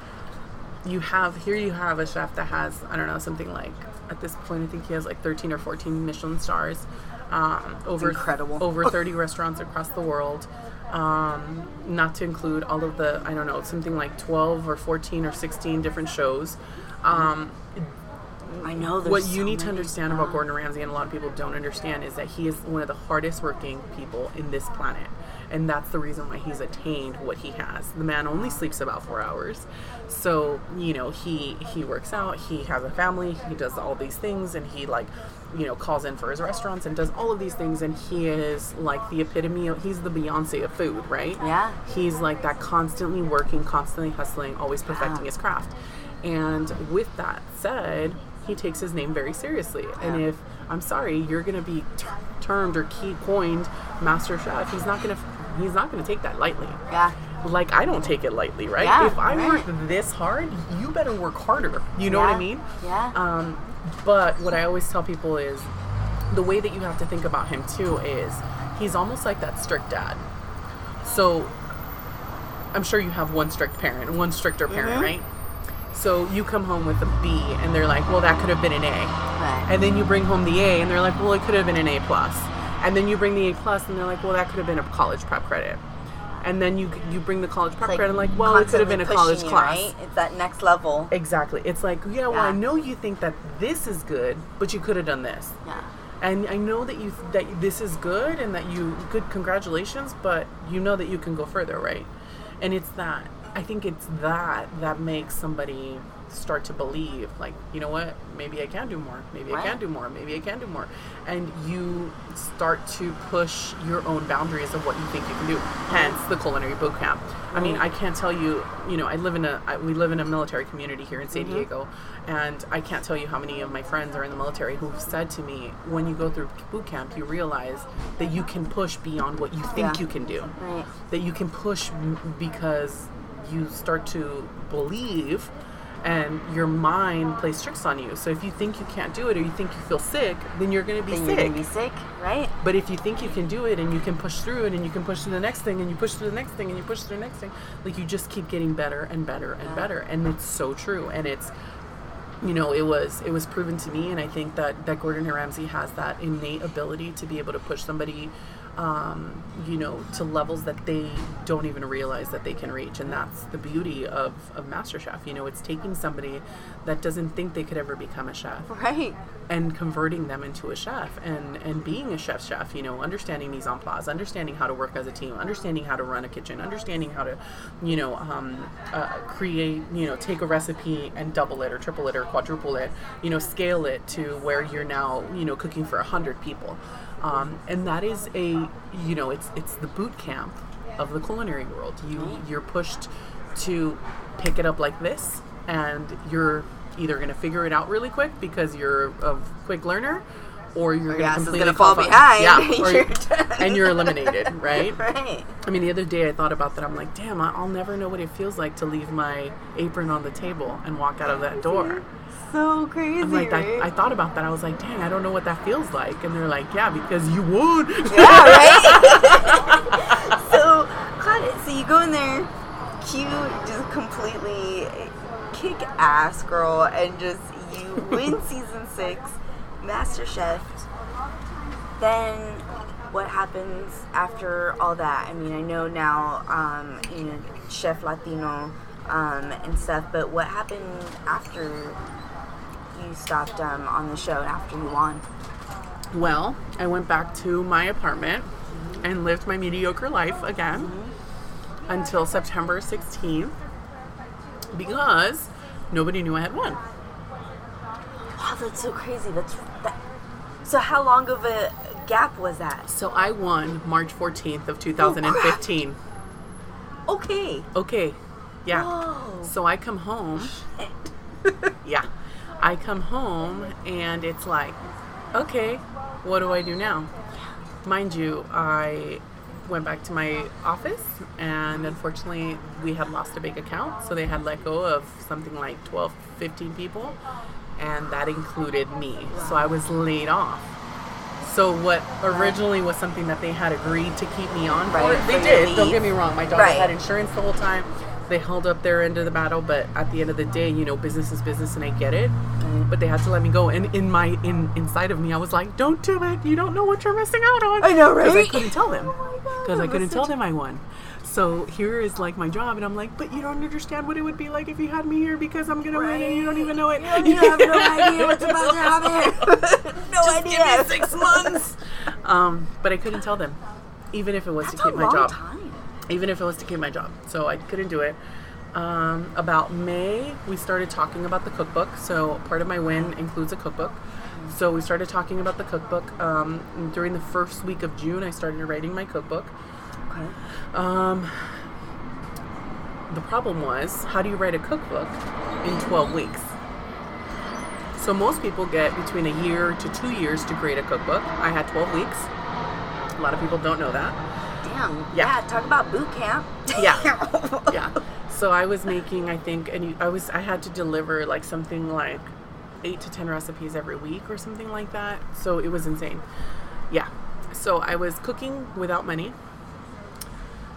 you have here you have a chef that has I don't know something like at this point I think he has like 13 or 14 Michelin stars, um, over incredible. over 30 restaurants across the world. Um, not to include all of the I don't know something like 12 or 14 or 16 different shows. Um, I know. What you so need to understand about Gordon Ramsay, and a lot of people don't understand, is that he is one of the hardest working people in this planet. And that's the reason why he's attained what he has. The man only sleeps about four hours. So, you know, he he works out, he has a family, he does all these things, and he like, you know, calls in for his restaurants and does all of these things and he is like the epitome of he's the Beyonce of food, right? Yeah. He's like that constantly working, constantly hustling, always perfecting Yeah. his craft. And with that said, he takes his name very seriously. And if I'm sorry, you're going to be t- termed or key coined master chef, he's not going to he's not going to take that lightly. Yeah. Like I don't take it lightly, right? Yeah, if I right. work this hard, you better work harder. You know what I mean? yeah. Um, but what I always tell people is the way that you have to think about him too is he's almost like that strict dad. So I'm sure you have one strict parent, one stricter parent, Mm-hmm. right? So you come home with a B, and they're like, "Well, that could have been an A," Right. and then you bring home the A, and they're like, "Well, it could have been an A plus," and then you bring the A plus, and they're like, "Well, that could have been a college prep credit," and then you you bring the college prep It's credit, and like, "Well, it could have been a college you, class." Right? It's that next level. Exactly. It's like, yeah, well, I know you think that this is good, but you could have done this. Yeah. And I know that you that this is good and that you good congratulations, but you know that you can go further, right? And it's that I think it's that that makes somebody start to believe like, you know what? Maybe I can do more. Maybe I can do more. Maybe I can do more. And you start to push your own boundaries of what you think you can do. Hence the culinary boot camp. I mean, I can't tell you, you know, I live in a I, we live in a military community here in San Mm-hmm. Diego, and I can't tell you how many of my friends are in the military who've said to me, when you go through boot camp, you realize that you can push beyond what you think Yeah. you can do. Right. That you can push m- because you start to believe and your mind plays tricks on you. So if you think you can't do it or you think you feel sick, then you're going to be Then sick. you're gonna be sick, right? But if you think you can do it and you can push through it and you can push through the next thing and you push through the next thing and you push through the next thing, like you just keep getting better and better and better. And it's so true. And it's you know, it was it was proven to me and I think that, that Gordon Ramsay has that innate ability to be able to push somebody um, you know, to levels that they don't even realize that they can reach. And that's the beauty of, of MasterChef. You know, it's taking somebody that doesn't think they could ever become a chef Right. and converting them into a chef and and being a chef chef you know understanding mise en place understanding how to work as a team understanding how to run a kitchen understanding how to you know um, uh, create you know take a recipe and double it or triple it or quadruple it you know scale it to where you're now you know cooking for a hundred people um, and that is a you know it's it's the boot camp of the culinary world you you're pushed to pick it up like this and you're either going to figure it out really quick because you're a quick learner or you're going to completely fall behind. Yeah, and or you're and you're eliminated, right? right. I mean, the other day I thought about that. I'm like, damn, I'll never know what it feels like to leave my apron on the table and walk out of that door. So crazy. I'm like, right? I, I thought about that. I was like, dang, I don't know what that feels like. And they're like, yeah, because you would. yeah, right. so. So you go in there, cute, just completely kick ass, girl, and just you win season six, Master Chef. Then, what happens after all that? I mean, I know now, um, you know, Chef Latino um, and stuff, but what happened after you stopped um, on the show after you won? Well, I went back to my apartment and lived my mediocre life again until September 16th because nobody knew I had won. Wow, that's so crazy. That's that. So how long of a gap was that? So I won March 14th of 2015. Oh, Okay. Okay. Yeah. Whoa. So I come home. yeah. I come home and it's like, okay, what do I do now? Mind you, I went back to my office and unfortunately we had lost a big account. So they had let go of something like 12, 15 people and that included me. So I was laid off. So what originally was something that they had agreed to keep me on Right, for, they did. Don't get me wrong. My daughter Right. had insurance the whole time. They held up their end of the battle, but at the end of the day, you know, business is business, and I get it. But they had to let me go. And in my in inside of me, I was like, "Don't do it! You don't know what you're missing out on." I know, Because I couldn't tell them. Oh Because I couldn't tell them I won. So here is like my job, and I'm like, "But you don't understand what it would be like if you had me here because I'm gonna win, and you don't even know it. You have no idea what's about to happen. no Just idea. give me six months. um, but I couldn't tell them, even if it was That's to keep a my job. time. Even if it was to keep my job. So I couldn't do it. Um, about May, we started talking about the cookbook. So part of my win includes a cookbook. So we started talking about the cookbook. Um, during the first week of June, I started writing my cookbook. Okay. Um, the problem was, how do you write a cookbook in 12 weeks? So most people get between a year to two years to create a cookbook. I had 12 weeks. A lot of people don't know that. Damn. Yeah. Yeah. Talk about boot camp. Yeah. yeah. So I was making, I think, and I was, I had to deliver like something like eight to ten recipes every week or something like that. So it was insane. Yeah. So I was cooking without money.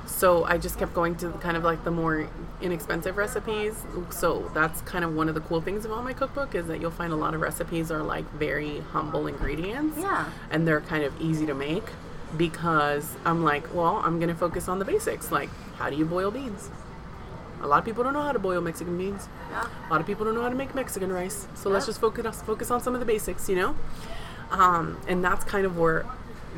So I just kept going to kind of like the more inexpensive recipes. So that's kind of one of the cool things about my cookbook is that you'll find a lot of recipes are like very humble ingredients Yeah. and they're kind of easy to make because I'm like, well, I'm gonna focus on the basics. Like, how do you boil beans? A lot of people don't know how to boil Mexican beans. Yeah. A lot of people don't know how to make Mexican rice. So let's just focus focus on some of the basics, you know. Um, and that's kind of where,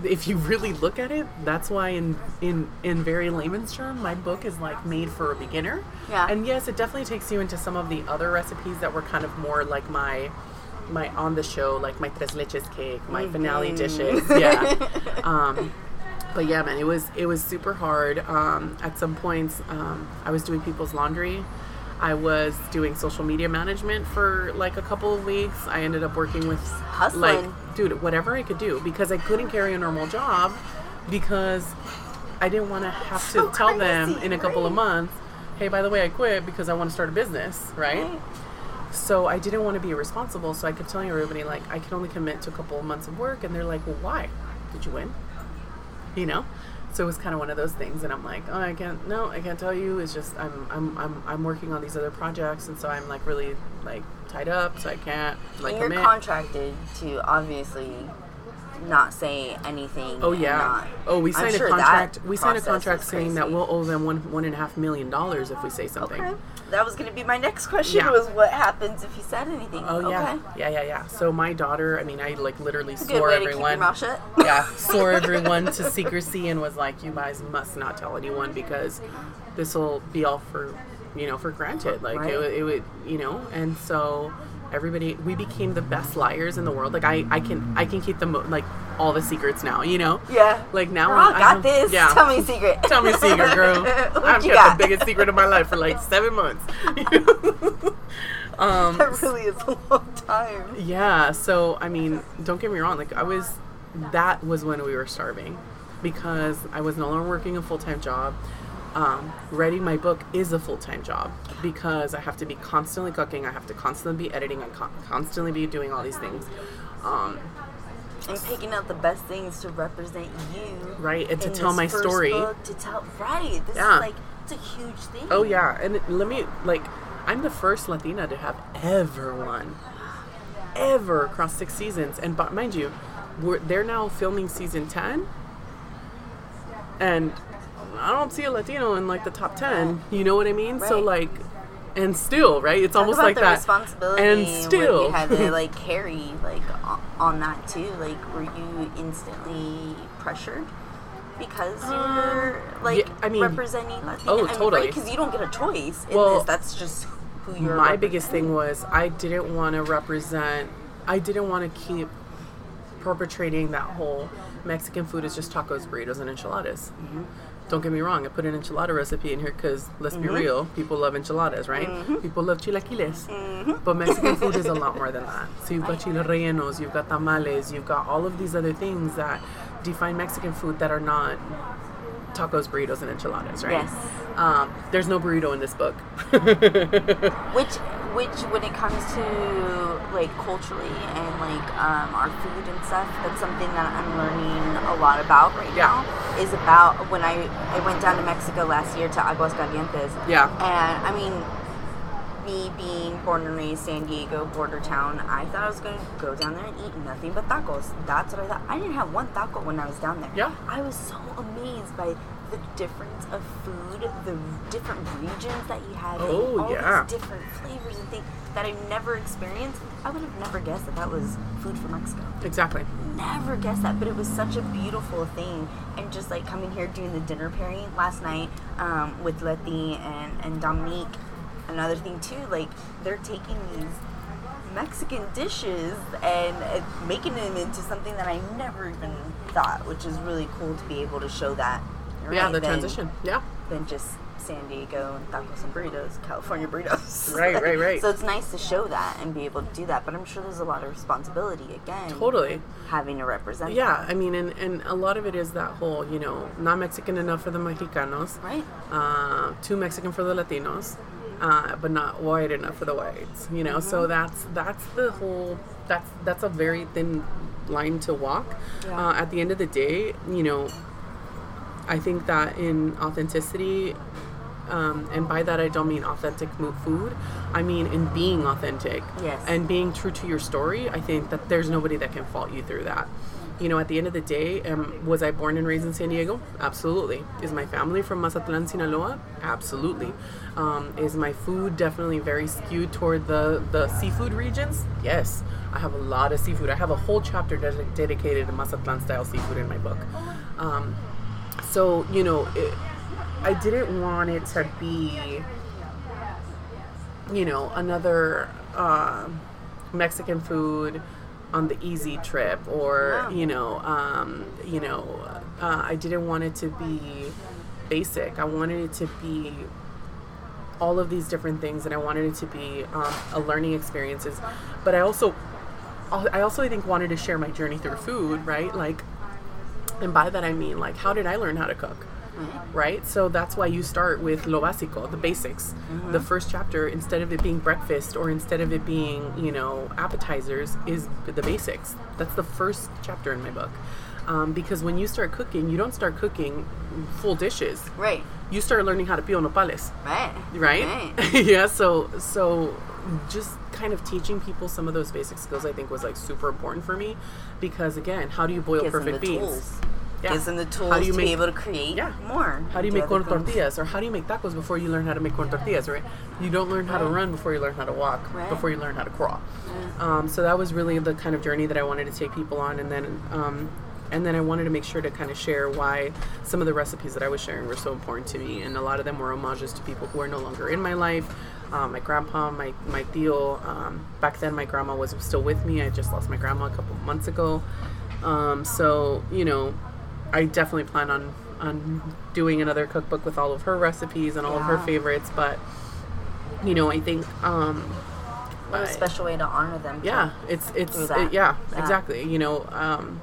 if you really look at it, that's why in in in very layman's term, my book is like made for a beginner. Yeah. And yes, it definitely takes you into some of the other recipes that were kind of more like my my on the show, like my tres leches cake, my finale dishes. Yeah. um, but yeah, man, it was it was super hard. Um, at some points, um, I was doing people's laundry. I was doing social media management for like a couple of weeks. I ended up working with Hustling. like dude, whatever I could do because I couldn't carry a normal job because I didn't want to have to So tell them in a couple of months, hey, by the way, I quit because I want to start a business, right? Right. So I didn't want to be irresponsible. So I kept telling everybody like I can only commit to a couple of months of work, and they're like, well, why? Did you win? You know. So it was kind of one of those things, and I'm like, oh, I can't. No, I can't tell you. It's just I'm I'm I'm I'm working on these other projects, and so I'm like really like tied up, so I can't like And you're commit. contracted to obviously not say anything. Oh yeah. not- oh, we I'm signed sure a contract. We signed a contract saying that we'll owe them one one and a half million dollars if we say something. Okay. That was going to be my next question. Yeah. Was what happens if you said anything? Oh yeah, Okay. yeah, yeah, yeah. So my daughter, I mean, I like literally It's a good swore way to keep your everyone. yeah, swore everyone to secrecy and was like, "You guys must not tell anyone because this will be all for, you know, for granted. Like Right. it, it would, you know." And so everybody, we became the best liars in the world. Like I, I can, I can keep them like all the secrets now. You know. Yeah. Like now, Girl, I got this. Yeah. Tell me a secret. Tell me a secret, girl. I've kept got? the biggest secret of my life for like seven months. um, That really is a long time. yeah, so I mean, don't get me wrong, like I was that was when we were starving because I was no longer working a full-time job. Um, writing my book is a full-time job because I have to be constantly cooking, I have to constantly be editing, I con- constantly be doing all these things. Um, And picking out the best things to represent you. Right, and to tell my story. book, to tell right. This Yeah. is like it's a huge thing. oh yeah, and let me like I'm the first Latina to have ever won ever across six seasons and but mind you, we're, they're now filming season 10 and I don't see a Latino in like the top 10. You know what I mean? So like and still, right? It's Talk almost about like the that. responsibility And still. you had to like carry like on that too. Like, were you instantly pressured because you're like yeah, I mean- representing Latino? oh, totally. Because you don't get a choice in Well, this. That's just who you're. my biggest thing was I didn't want to represent I didn't want to keep perpetrating that whole Mexican food is just tacos, burritos, and enchiladas. Mm-hmm. Don't get me wrong, I put an enchilada recipe in here because let's be real, people love enchiladas, right? Mm-hmm. People love chilaquiles. But Mexican food is a lot more than that. So you've got chile rellenos, you've got tamales, you've got all of these other things that define Mexican food that are not tacos, burritos, and enchiladas, right? Yes. Um, there's no burrito in this book. Which, which, when it comes to like culturally and like um, our food and stuff, that's something that I'm learning a lot about right Yeah. now. Is about when I I went down to Mexico last year to Aguascalientes. Yeah. And I mean, me being born and raised San Diego border town, I thought I was going to go down there and eat nothing but tacos. That's what I thought. I didn't have one taco when I was down there. Yeah. I was so amazed by the difference of food, the different regions that you have, Oh, all yeah. these different flavors and things that I've never experienced. I would have never guessed that that was food from Mexico. exactly. Never guessed that, but it was such a beautiful thing. And just like coming here doing the dinner pairing last night um, with Letty and, and Dominique, another thing too, like they're taking these Mexican dishes and uh, making them into something that I never even thought, which is really cool to be able to show that. Yeah, right, the transition. Yeah. Than just San Diego and tacos and burritos, California burritos. Right, right, right. so it's nice to show that and be able to do that, but I'm sure there's a lot of responsibility again. Totally. Having to represent. Yeah, I mean, and, and a lot of it is that whole, you know, not Mexican enough for the Mexicanos, Right. uh, too Mexican for the Latinos, uh, but not white enough for the whites. You know, so that's that's the whole. That's that's a very thin line to walk. Yeah. Uh, at the end of the day, you know, I think that in authenticity, um, and by that I don't mean authentic food, I mean in being authentic Yes. and being true to your story. I think that there's nobody that can fault you through that. You know, at the end of the day, um, was I born and raised in San Diego? Absolutely. Is my family from Mazatlan, Sinaloa? Absolutely. Um, is my food definitely very skewed toward the, the seafood regions? Yes. I have a lot of seafood. I have a whole chapter ded- dedicated to Mazatlan style seafood in my book. So, you know, it, I didn't want it to be, you know, another uh, Mexican food on the easy trip, or you know, um, you know, uh, I didn't want it to be basic. I wanted it to be all of these different things, and I wanted it to be um, a learning experiences. But I also, I also I think wanted to share my journey through food, right? Like, and by that I mean like, how did I learn how to cook? right? So that's why you start with lo básico, the basics. The first chapter, instead of it being breakfast or instead of it being, you know, appetizers, is the basics. That's the first chapter in my book. Um, because when you start cooking, you don't start cooking full dishes. Right. You start learning how to peel nopales, Right. right? Right. yeah. So so just kind of teaching people some of those basic skills, I think, was like super important for me. Because again, how do you boil Gives perfect beans? tools. Yeah. Gives them the tools How do you to make- be able to create Yeah. more. How do you make corn things. tortillas, or how do you make tacos before you learn how to make corn tortillas, right? You don't learn how to run before you learn how to walk, Right. before you learn how to crawl. Um, so that was really the kind of journey that I wanted to take people on, and then um, and then I wanted to make sure to kind of share why some of the recipes that I was sharing were so important to me, and a lot of them were homages to people who are no longer in my life. Um, my grandpa, my my tío. Um, back then, my grandma was still with me. I just lost my grandma a couple months ago. Um, so you know, I definitely plan on on doing another cookbook with all of her recipes and all of her favorites. But you know, I think um, What a special way to honor them. yeah, it's it's it- yeah, Yeah. exactly. You know, um,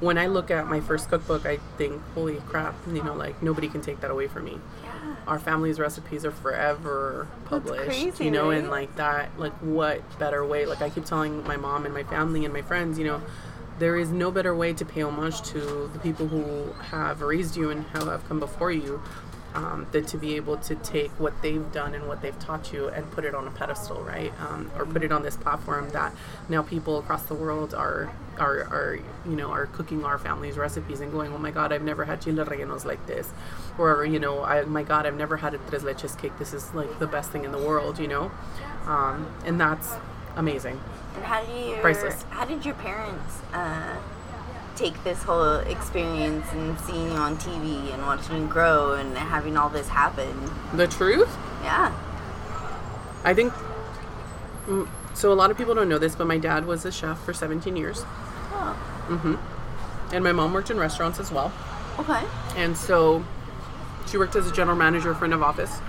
when I look at my first cookbook, I think, holy crap! You know, like nobody can take that away from me. Our family's recipes are forever published. crazy, you know, and like that, like what better way? Like I keep telling my mom and my family and my friends, you know. There is no better way to pay homage to the people who have raised you and who have come before you um, than to be able to take what they've done and what they've taught you and put it on a pedestal, right? Um, or put it on this platform that now people across the world are are, are you know are cooking our family's recipes and going, oh my god, I've never had chile rellenos like this, or you know, I my god, I've never had a tres leches cake. This is like the best thing in the world, you know, um, and that's amazing. And how did you? Priceless. How did your parents uh, take this whole experience and seeing you on TV and watching you grow and having all this happen? The truth. Yeah. I think mm, so. A lot of people don't know this, but my dad was a chef for 17 years, Oh. Mhm. And my mom worked in restaurants as well. Okay. And so she worked as a general manager, front of office,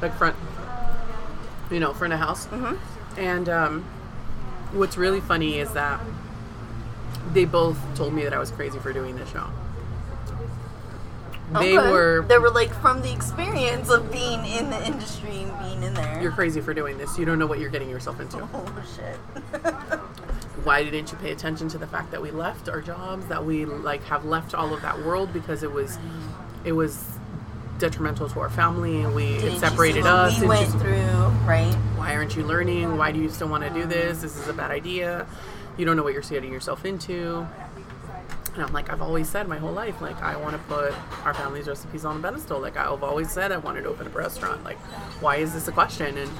like front, you know, front of house. Mm-hmm. And um, what's really funny is that they both told me that I was crazy for doing this show. They Okay. were, They were like from the experience of being in the industry and being in there. you're crazy for doing this. You don't know what you're getting yourself into. oh shit. why didn't you pay attention to the fact that we left our jobs that we like have left all of that world because it was it was detrimental to our family and we Didn't it separated us We went just- through right. why aren't you learning why do you still want to do this this is a bad idea you don't know what you're getting yourself into and I'm like, I've always said my whole life, like, I want to put our family's recipes on a pedestal. Like, I've always said I wanted to open a restaurant. Like, why is this a question? And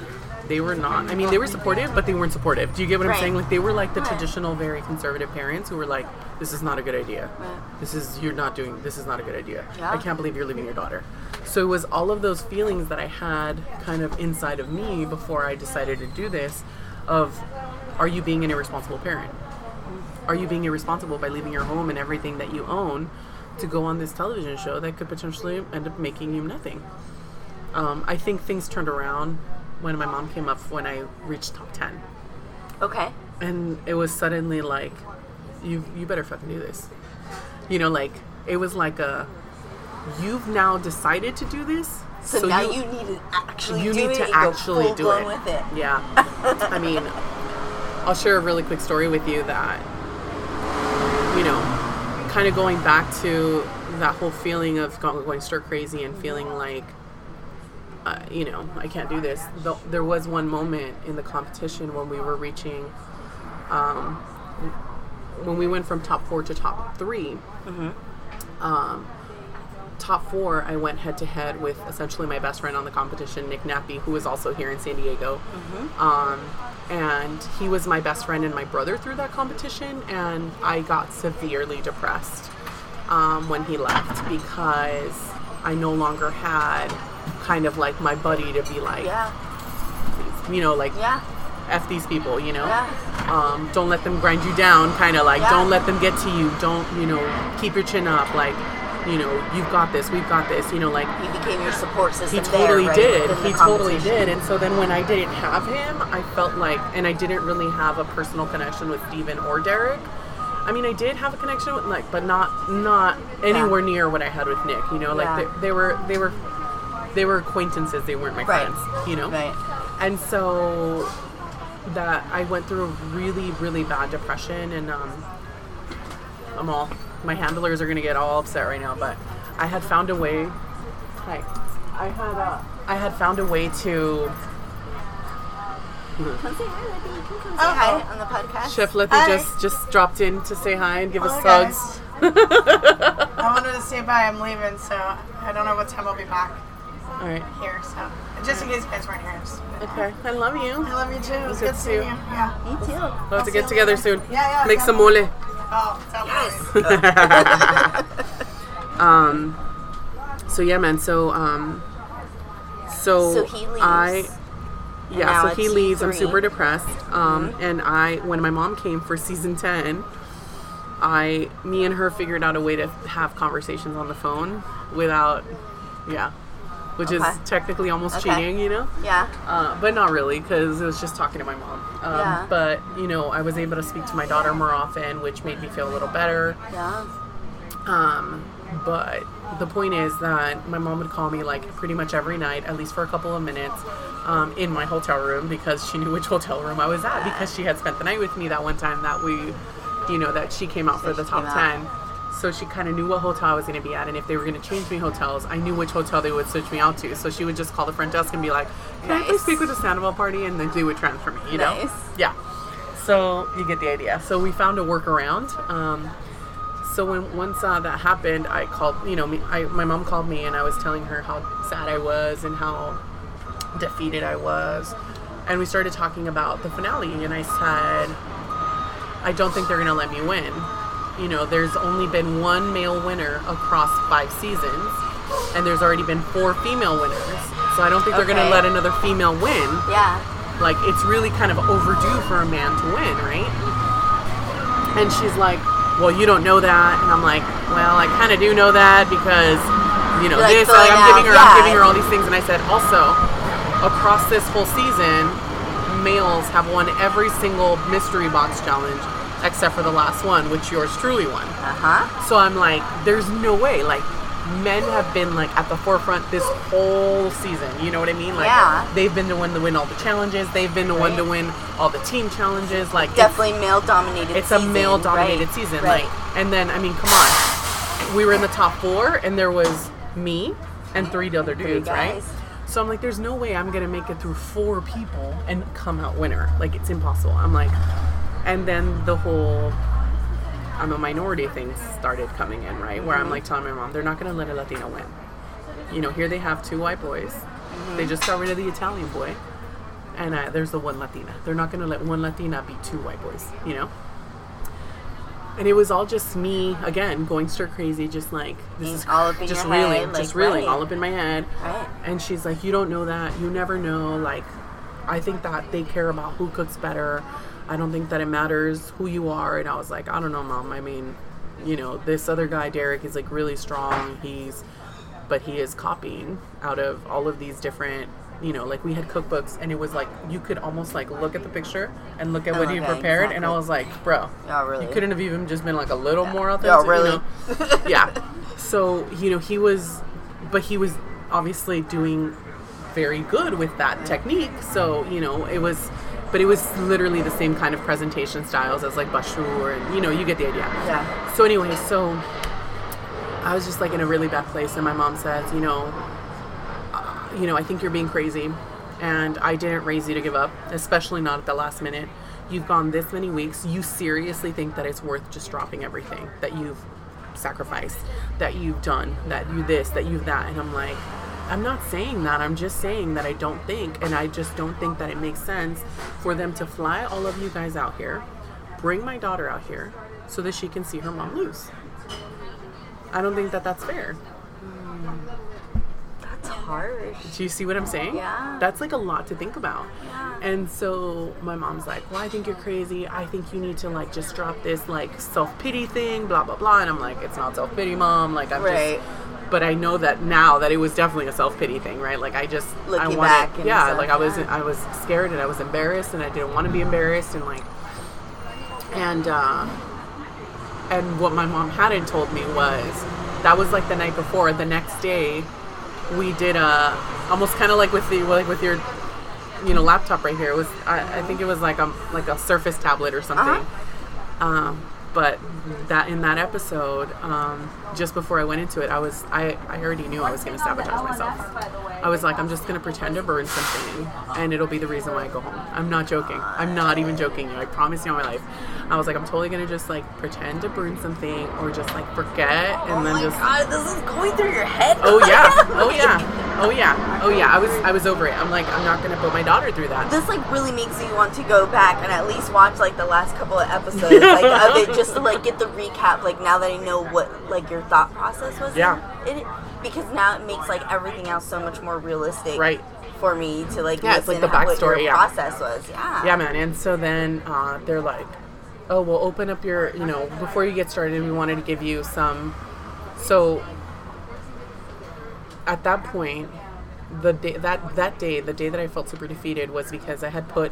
they were not, I mean, they were supportive, but they weren't supportive. Do you get what I'm saying? Like, they were like the traditional, very conservative parents who were like, this is not a good idea. This is, you're not doing, this is not a good idea. Yeah. I can't believe you're leaving your daughter. So it was all of those feelings that I had kind of inside of me before I decided to do this of, are you being an irresponsible parent? are you being irresponsible by leaving your home and everything that you own to go on this television show that could potentially end up making you nothing? Um, I think things turned around when my mom came up when I reached top 10. Okay. And it was suddenly like, you, you better fucking do this. You know, like, it was like a, you've now decided to do this. So, now you, need to actually you do need it to actually do it. with it. Yeah. I mean, I'll share a really quick story with you that, you know, kind of going back to that whole feeling of go- going stir crazy and feeling like, uh, you know, I can't do this. Th- There was one moment in the competition when we were reaching, um, when we went from top four to top 3 Um, top four, I went head to head with essentially my best friend on the competition, Nick Nappi, who is also here in San Diego. Um, and he was my best friend and my brother through that competition, and I got severely depressed um, when he left because I no longer had kind of like my buddy to be like, Yeah. you know, like Yeah. F these people, you know? Yeah. Um, don't let them grind you down, kind of like, Yeah. don't let them get to you. Don't, you know, keep your chin up. Like, you know, you've got this, we've got this, you know, like, He became your support system. he totally there, right, did. within He totally did. And so then when I didn't have him, I felt like, and I didn't really have a personal connection with Steven or Derek. I mean, I did have a connection with like, but not not anywhere near what I had with Nick. You know, like Yeah. they, they were they were they were acquaintances. They weren't my Right. friends. You know, Right. and so that I went through a really really bad depression, and um, I'm all my handlers are gonna get all upset right now, but I had found a way. Hi, I had uh, I had found a way to. Come say hi, Letty. You can come say hi on the podcast. Chef Letty Hi. just just dropped in to say hi and give us Okay. hugs. I wanted to say bye. I'm leaving, so I don't know what time I'll be back All right. here. So just in case you guys weren't here. Okay. I love you. I love you too. It was Good good to see seeing you. you. Yeah. Me too. We'll have to get together later. soon. Yeah, yeah. Make some definitely. mole. Oh, Yes. Um. So yeah, man. So um. So, So he leaves. I. Yeah, so he leaves. i I'm. Mm-hmm. super depressed. Um, and I, when my mom came for season ten, I, me and her figured out a way to have conversations on the phone without, yeah, which is technically almost Okay. cheating, you know. Yeah. Uh, but not really because it was just talking to my mom. Um, Yeah. But you know, I was able to speak to my daughter more often, which made me feel a little better. Yeah. Um, but the point is that my mom would call me like pretty much every night, at least for a couple of minutes, um, in my hotel room because she knew which hotel room I was at because she had spent the night with me that one time that we, you know, that she came out for the top came out. 10. So she kind of knew what hotel I was going to be at, and if they were going to change me hotels, I knew which hotel they would switch me out to. So she would just call the front desk and be like, "Can I please speak with the Sandoval party?" And then they would transfer me. You know? Nice. Yeah. So you get the idea. So we found a workaround. Um, so when once uh, that happened, I called. You know, me, I, my mom called me, and I was telling her how sad I was and how defeated I was, and we started talking about the finale. And I said, I don't think they're gonna let me win. You know, there's only been one male winner across five seasons, and there's already been four female winners. So I don't think they're gonna let another female win Yeah. like it's really kind of overdue for a man to win, right? And she's like, "Well, you don't know that," and I'm like, "Well, I kind of do know that because, you know, You're, this. Like, I'm giving her, out- I'm giving her all these things." And I said, also, across this whole season, males have won every single mystery box challenge except for the last one, which yours truly won. Uh huh. So I'm like, there's no way. Like, men have been like at the forefront this whole season. You know what I mean? Like, Yeah. they've been the one to win all the challenges. They've been the one to win all the team challenges. Like, Definitely male dominated. it's, a male dominated right, season. Right. Like, and then I mean, come on, we were in the top four, and there was me and three other dudes, right? So I'm like, there's no way I'm gonna make it through four people and come out winner. Like, it's impossible. I'm like, and then the whole I'm a minority thing started coming in, right? Where I'm like telling my mom, they're not gonna let a Latino win. You know, here they have two white boys. They just got rid of the Italian boy, and uh, there's the one Latina. They're not gonna let one Latina beat two white boys. You know. And it was all just me again going stir crazy, just like this is all up in just your reeling, head, just like, reeling right. all up in my head. Right. And she's like, "You don't know that. You never know. Like, I think that they care about who cooks better. I don't think that it matters who you are." And I was like, "I don't know, mom. I mean, you know, this other guy, Derek, is like really strong. He's, but he is copying out of all of these different." You know, like we had cookbooks, and it was like you could almost like look at the picture and look at Oh, what he okay, prepared, and I was like, "Bro, Oh, really? you couldn't have even just been like a little more Oh, authentic." you really? know? yeah. So, you know, he was, but he was obviously doing very good with that technique. So, you know, it was, but it was literally the same kind of presentation styles as like Bashur, and you know, you get the idea. Yeah. So, anyway, so I was just like in a really bad place, and my mom says, you know, uh, you know, I think you're being crazy, and I didn't raise you to give up, especially not at the last minute. You've gone this many weeks. You seriously think that it's worth just dropping everything that you've sacrificed, that you've done, that you this, that you that, and I'm like. I'm not saying that. I'm just saying that I don't think, and I just don't think that it makes sense for them to fly all of you guys out here, bring my daughter out here, so that she can see her mom lose. I don't think that that's fair. Hmm. That's harsh. Do you see what I'm saying? Yeah. That's like a lot to think about. Yeah. And so my mom's like, Well, I think you're crazy. I think you need to like just drop this like self pity thing, blah blah blah. And I'm like, It's not self pity, mom. Like I'm Right. just but I know that now that it was definitely a self pity thing, right? Like I just I Looking wanted back and yeah, stuff, like I was yeah. I was scared and I was embarrassed and I didn't want to be embarrassed and like and uh and what my mom hadn't told me was that was like the night before. The next day, we did a almost kind of like with the like with your you know laptop right here. It was I, I think it was like a like a Surface tablet or something. Uh-huh. Um, but that in that episode, um, just before I went into it, I was I, I already knew I was going to sabotage myself. I was like, I'm just going to pretend to burn something, and it'll be the reason why I go home. I'm not joking. I'm not even joking. I promise you on my life. I was like, I'm totally going to just like pretend to burn something, or just like forget, and oh then my just. god, this is going through your head. Oh yeah, oh yeah, oh yeah, oh yeah. I was I was over it. I'm like, I'm not going to put my daughter through that. This like really makes me want to go back and at least watch like the last couple of episodes like of it just to like get the recap like now that I know what like your thought process was. Yeah. it because now it makes like everything else so much more realistic. Right. For me to like Yeah, it's like the how- what your backstory, yeah. process was. Yeah. Yeah, man. And so then uh, they're like, "Oh, we'll open up your, you know, before you get started, we wanted to give you some." So at that point, the day that that day, the day that I felt super defeated was because I had put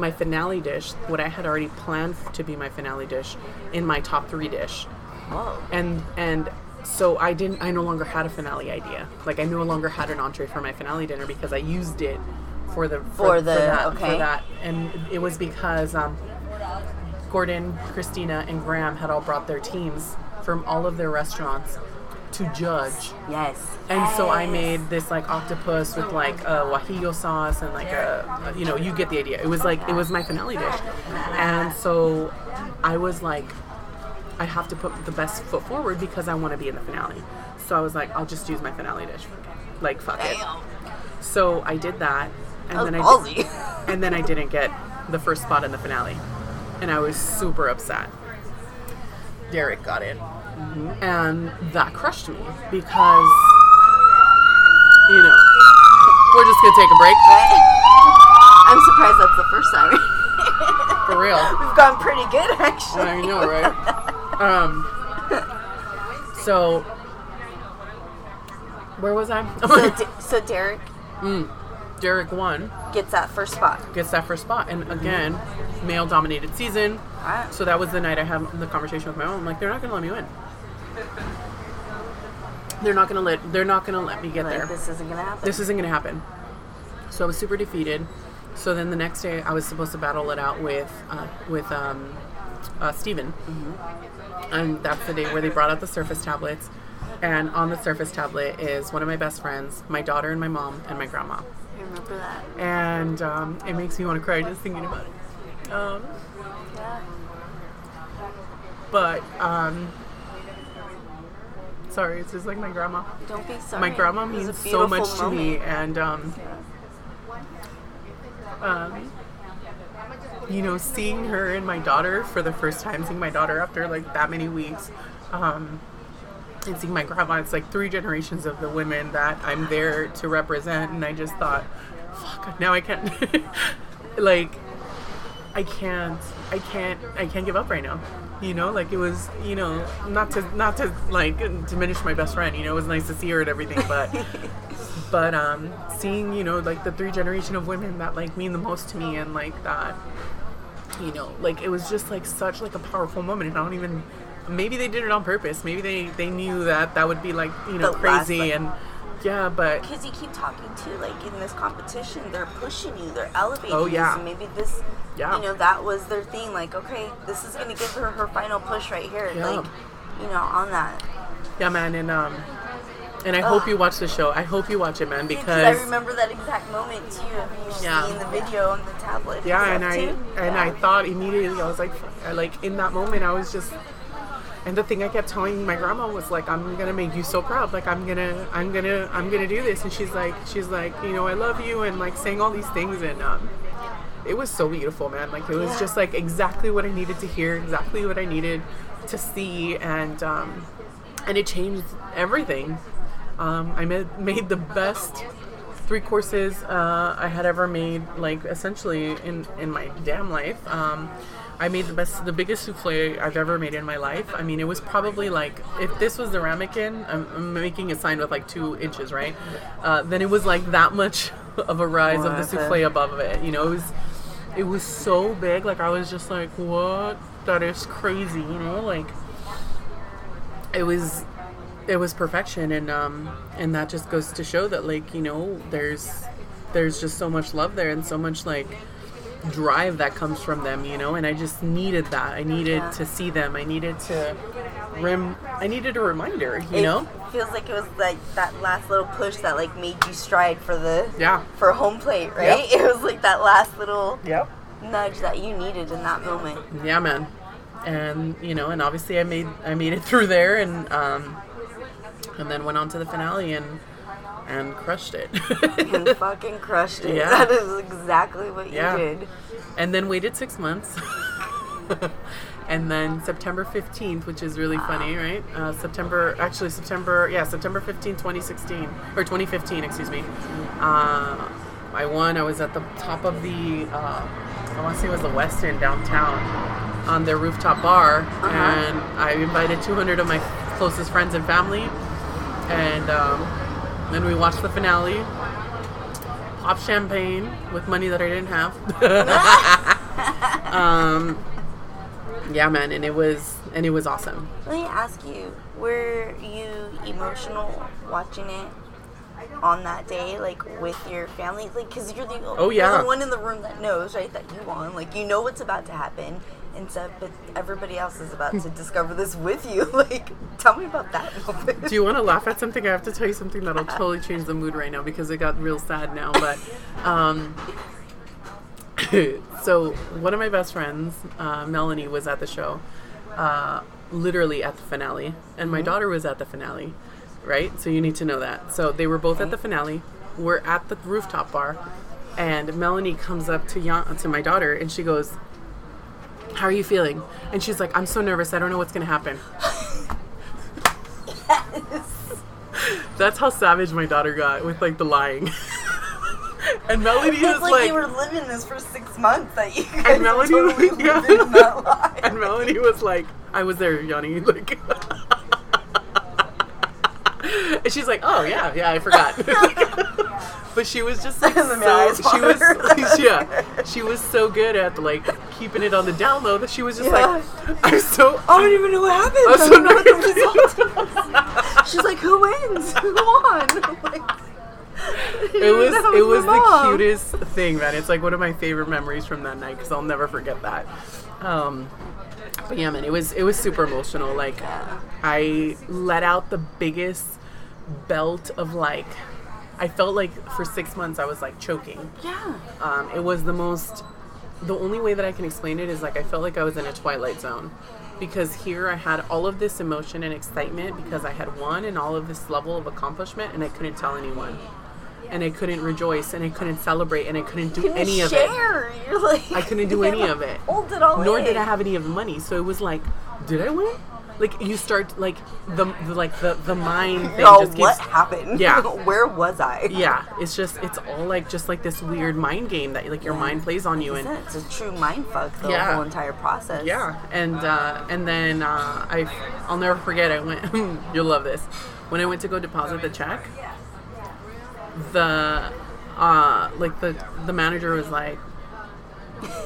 my finale dish, what I had already planned to be my finale dish, in my top three dish, Whoa. and and so I didn't. I no longer had a finale idea. Like I no longer had an entree for my finale dinner because I used it for the For the- that, okay. for that, and it was because um, Gordon, Christina, and Graham had all brought their teams from all of their restaurants to judge. Yes. And so I made this like octopus with like a guajillo sauce and like a, you know, you get the idea. It was like, it was my finale dish. And so I was like, I have to put the best foot forward because I want to be in the finale. So I was like, I'll just use my finale dish. Like, fuck it. So I did that. And That then I did, and then I didn't get the first spot in the finale. And I was super upset. Derek got it. And that crushed me because, you know, we're just going to take a break. I'm surprised that's the first time. For real. We've gone pretty good actually. I know, right? Um, so, where was I? So, D- so Derek Derek won, gets that first spot. gets that first spot. And again, male dominated season. Wow. So that was the night I had the conversation with my mom. I'm like, they're not gonna let me win. They're not gonna let. They're not gonna let me get Like, there. this isn't gonna happen. This isn't gonna happen. So I was super defeated. So then the next day, I was supposed to battle it out with uh, with um, uh, Steven. and that's the day where they brought out the Surface tablets. And on the Surface tablet is one of my best friends, my daughter, and my mom, and my grandma. I remember that. And um, it makes me want to cry just thinking about it. Um, Yeah. but um, sorry, it's just like my grandma. Don't be sorry. my grandma It was a means so much beautiful to me and um, um, you know seeing her and my daughter for the first time seeing my daughter after like that many weeks um, and seeing my grandma it's like three generations of the women that i'm there to represent and i just thought fuck now i can't like I can't I can't I can't give up right now. You know, like it was, you know, not to not to like diminish my best friend, you know, it was nice to see her and everything, but but um seeing, you know, like the three generation of women that like mean the most to me and like that you know, like it was just like such like a powerful moment and I don't even maybe they did it on purpose. Maybe they they knew that that would be like, you know, The last, crazy like- and yeah, but Because you keep talking to, like, in this competition, they're pushing you, they're elevating Oh, you. yeah. So maybe this, Yeah. you know, that was their thing. Like, okay, this is going to give her her final push right here. Yeah. Like, you know, on that. yeah, man, and um and I hope you watch the show. I hope you watch it, man, Because I remember that exact moment, too, of you Yeah. seeing the video on the tablet. Yeah, and and I too. and Yeah. I thought immediately I was like, I- like in that moment I was just, and the thing I kept telling my grandma was like, I'm gonna make you so proud, like I'm gonna, I'm gonna, I'm gonna do this, and she's like, she's like, you know, I love you, and like saying all these things, and um, it was so beautiful, man. Like it was Yeah. just like exactly what I needed to hear, exactly what I needed to see, and um, and it changed everything. Um, I made made the best three courses uh, I had ever made, like essentially in in my damn life. Um, I made the best, the biggest souffle I've ever made in my life. I mean, it was probably like if this was the ramekin, I'm, I'm making a sign with like two inches, right? Uh, then it was like that much of a rise of the souffle above it. You know, it was it was so big. Like I was just like, what? That is crazy. You know, like it was it was perfection and um and that just goes to show that like you know there's there's just so much love there and so much like drive that comes from them, you know. And I just needed that. I needed Yeah. to see them. I needed to rem. I needed a reminder, you it know. feels like it was like that last little push that like made you stride for the Yeah. for home plate, right? Yep. It was like that last little Yep. nudge that you needed in that moment. Yeah, man. And you know, and obviously I made I made it through there, and um, and then went on to the finale and and crushed it. And fucking crushed it. Yeah. That is exactly what Yeah. you did. and then waited six months. and then September 15th, which is really funny, right? Uh, September, actually, September, yeah, September 15th, 2016, or 2015, excuse me. Uh, I won. I was at the top of the, uh, I want to say it was the West End downtown on their rooftop bar. And I invited 200 of my closest friends and family. And um, then we watched the finale. Pop champagne with money that I didn't have. um, yeah, man, and it was and it was awesome. Let me ask you, were you emotional watching it on that day, like with your family? Like, because you're the Oh, yeah. the one in the room that knows, right, that you won. Like, you know what's about to happen, and so, but everybody else is about to discover this with you. Like, tell me about that moment. Do you want to laugh at something? I have to tell you something that'll totally change the mood right now because it got real sad now. But um, so one of my best friends, uh, Melanie, was at the show, uh, literally at the finale, and my daughter was at the finale, right? So you need to know that. So they were both at the finale. We're at the rooftop bar, and Melanie comes up to Yan- to my daughter, and she goes, "How are you feeling?" And she's like, "I'm so nervous. I don't know what's gonna happen." yes. That's how savage my daughter got with like the lying. and Melody It's was like, like, you were living this for six months that you guys and Melody, totally yeah. living that life. and Melody was like, I was there, Yanni. Like, and she's like, oh yeah, yeah, I forgot. but she was just like, And then my eyes so, she was, yeah, she was so good at like keeping it on the down low that she was just Yeah. like, I'm so, I don't even know what happened. I'm I so don't know what the result. She's like, who wins? Who won? Like, it was it was the mom. cutest thing, man. It's like one of my favorite memories from that night because I'll never forget that. Um, but yeah, man, it was it was super emotional. Like I let out the biggest belt of like. I felt like for six months I was like choking. Yeah. Um, it was the most. The only way that I can explain it is like I felt like I was in a twilight zone, because here I had all of this emotion and excitement because I had won and all of this level of accomplishment, and I couldn't tell anyone, and I couldn't rejoice and I couldn't celebrate and I couldn't do any of it. share. You're like, I couldn't do any of it. Hold it all Nor in. did I have any of the money, so it was like, did I win? Like you start like the, the like the the mind thing Oh, just keeps what happened? Yeah. Where was I? yeah, it's just it's all like just like this weird mind game that like your mind plays on you and It's a true mind fuck, the Yeah. whole entire process. yeah, and uh, and then uh, I I'll never forget. I went. you'll love this. When I went to go deposit the check, the uh, like the the manager was like,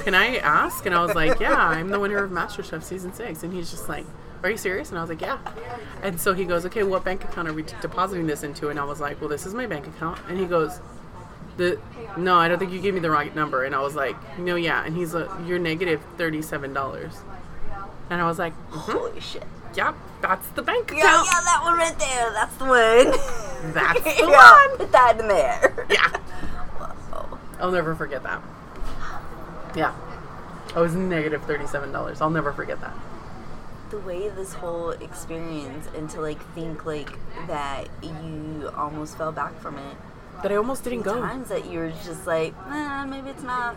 "Can I ask?" And I was like, "Yeah, I'm the winner of MasterChef season six. And he's just like. Are you serious? And I was like, yeah. And so he goes, okay, what bank account are we depositing this into? And I was like, well, this is my bank account. And he goes, the no, I don't think you gave me the right number. And I was like, no, yeah. And he's like, you're negative negative thirty-seven dollars. And I was like, "Mhm, Holy shit. yep, that's the bank Yeah, account. yeah, that one right there. That's the one. That's the yeah, one. Put that in there. Yeah, Oh, I'll never forget that. Yeah, I was negative negative thirty-seven dollars. I'll never forget that. The way this whole experience and to like think like that you almost fell back from it. That I almost didn't go. Times that you were just like, nah, maybe it's not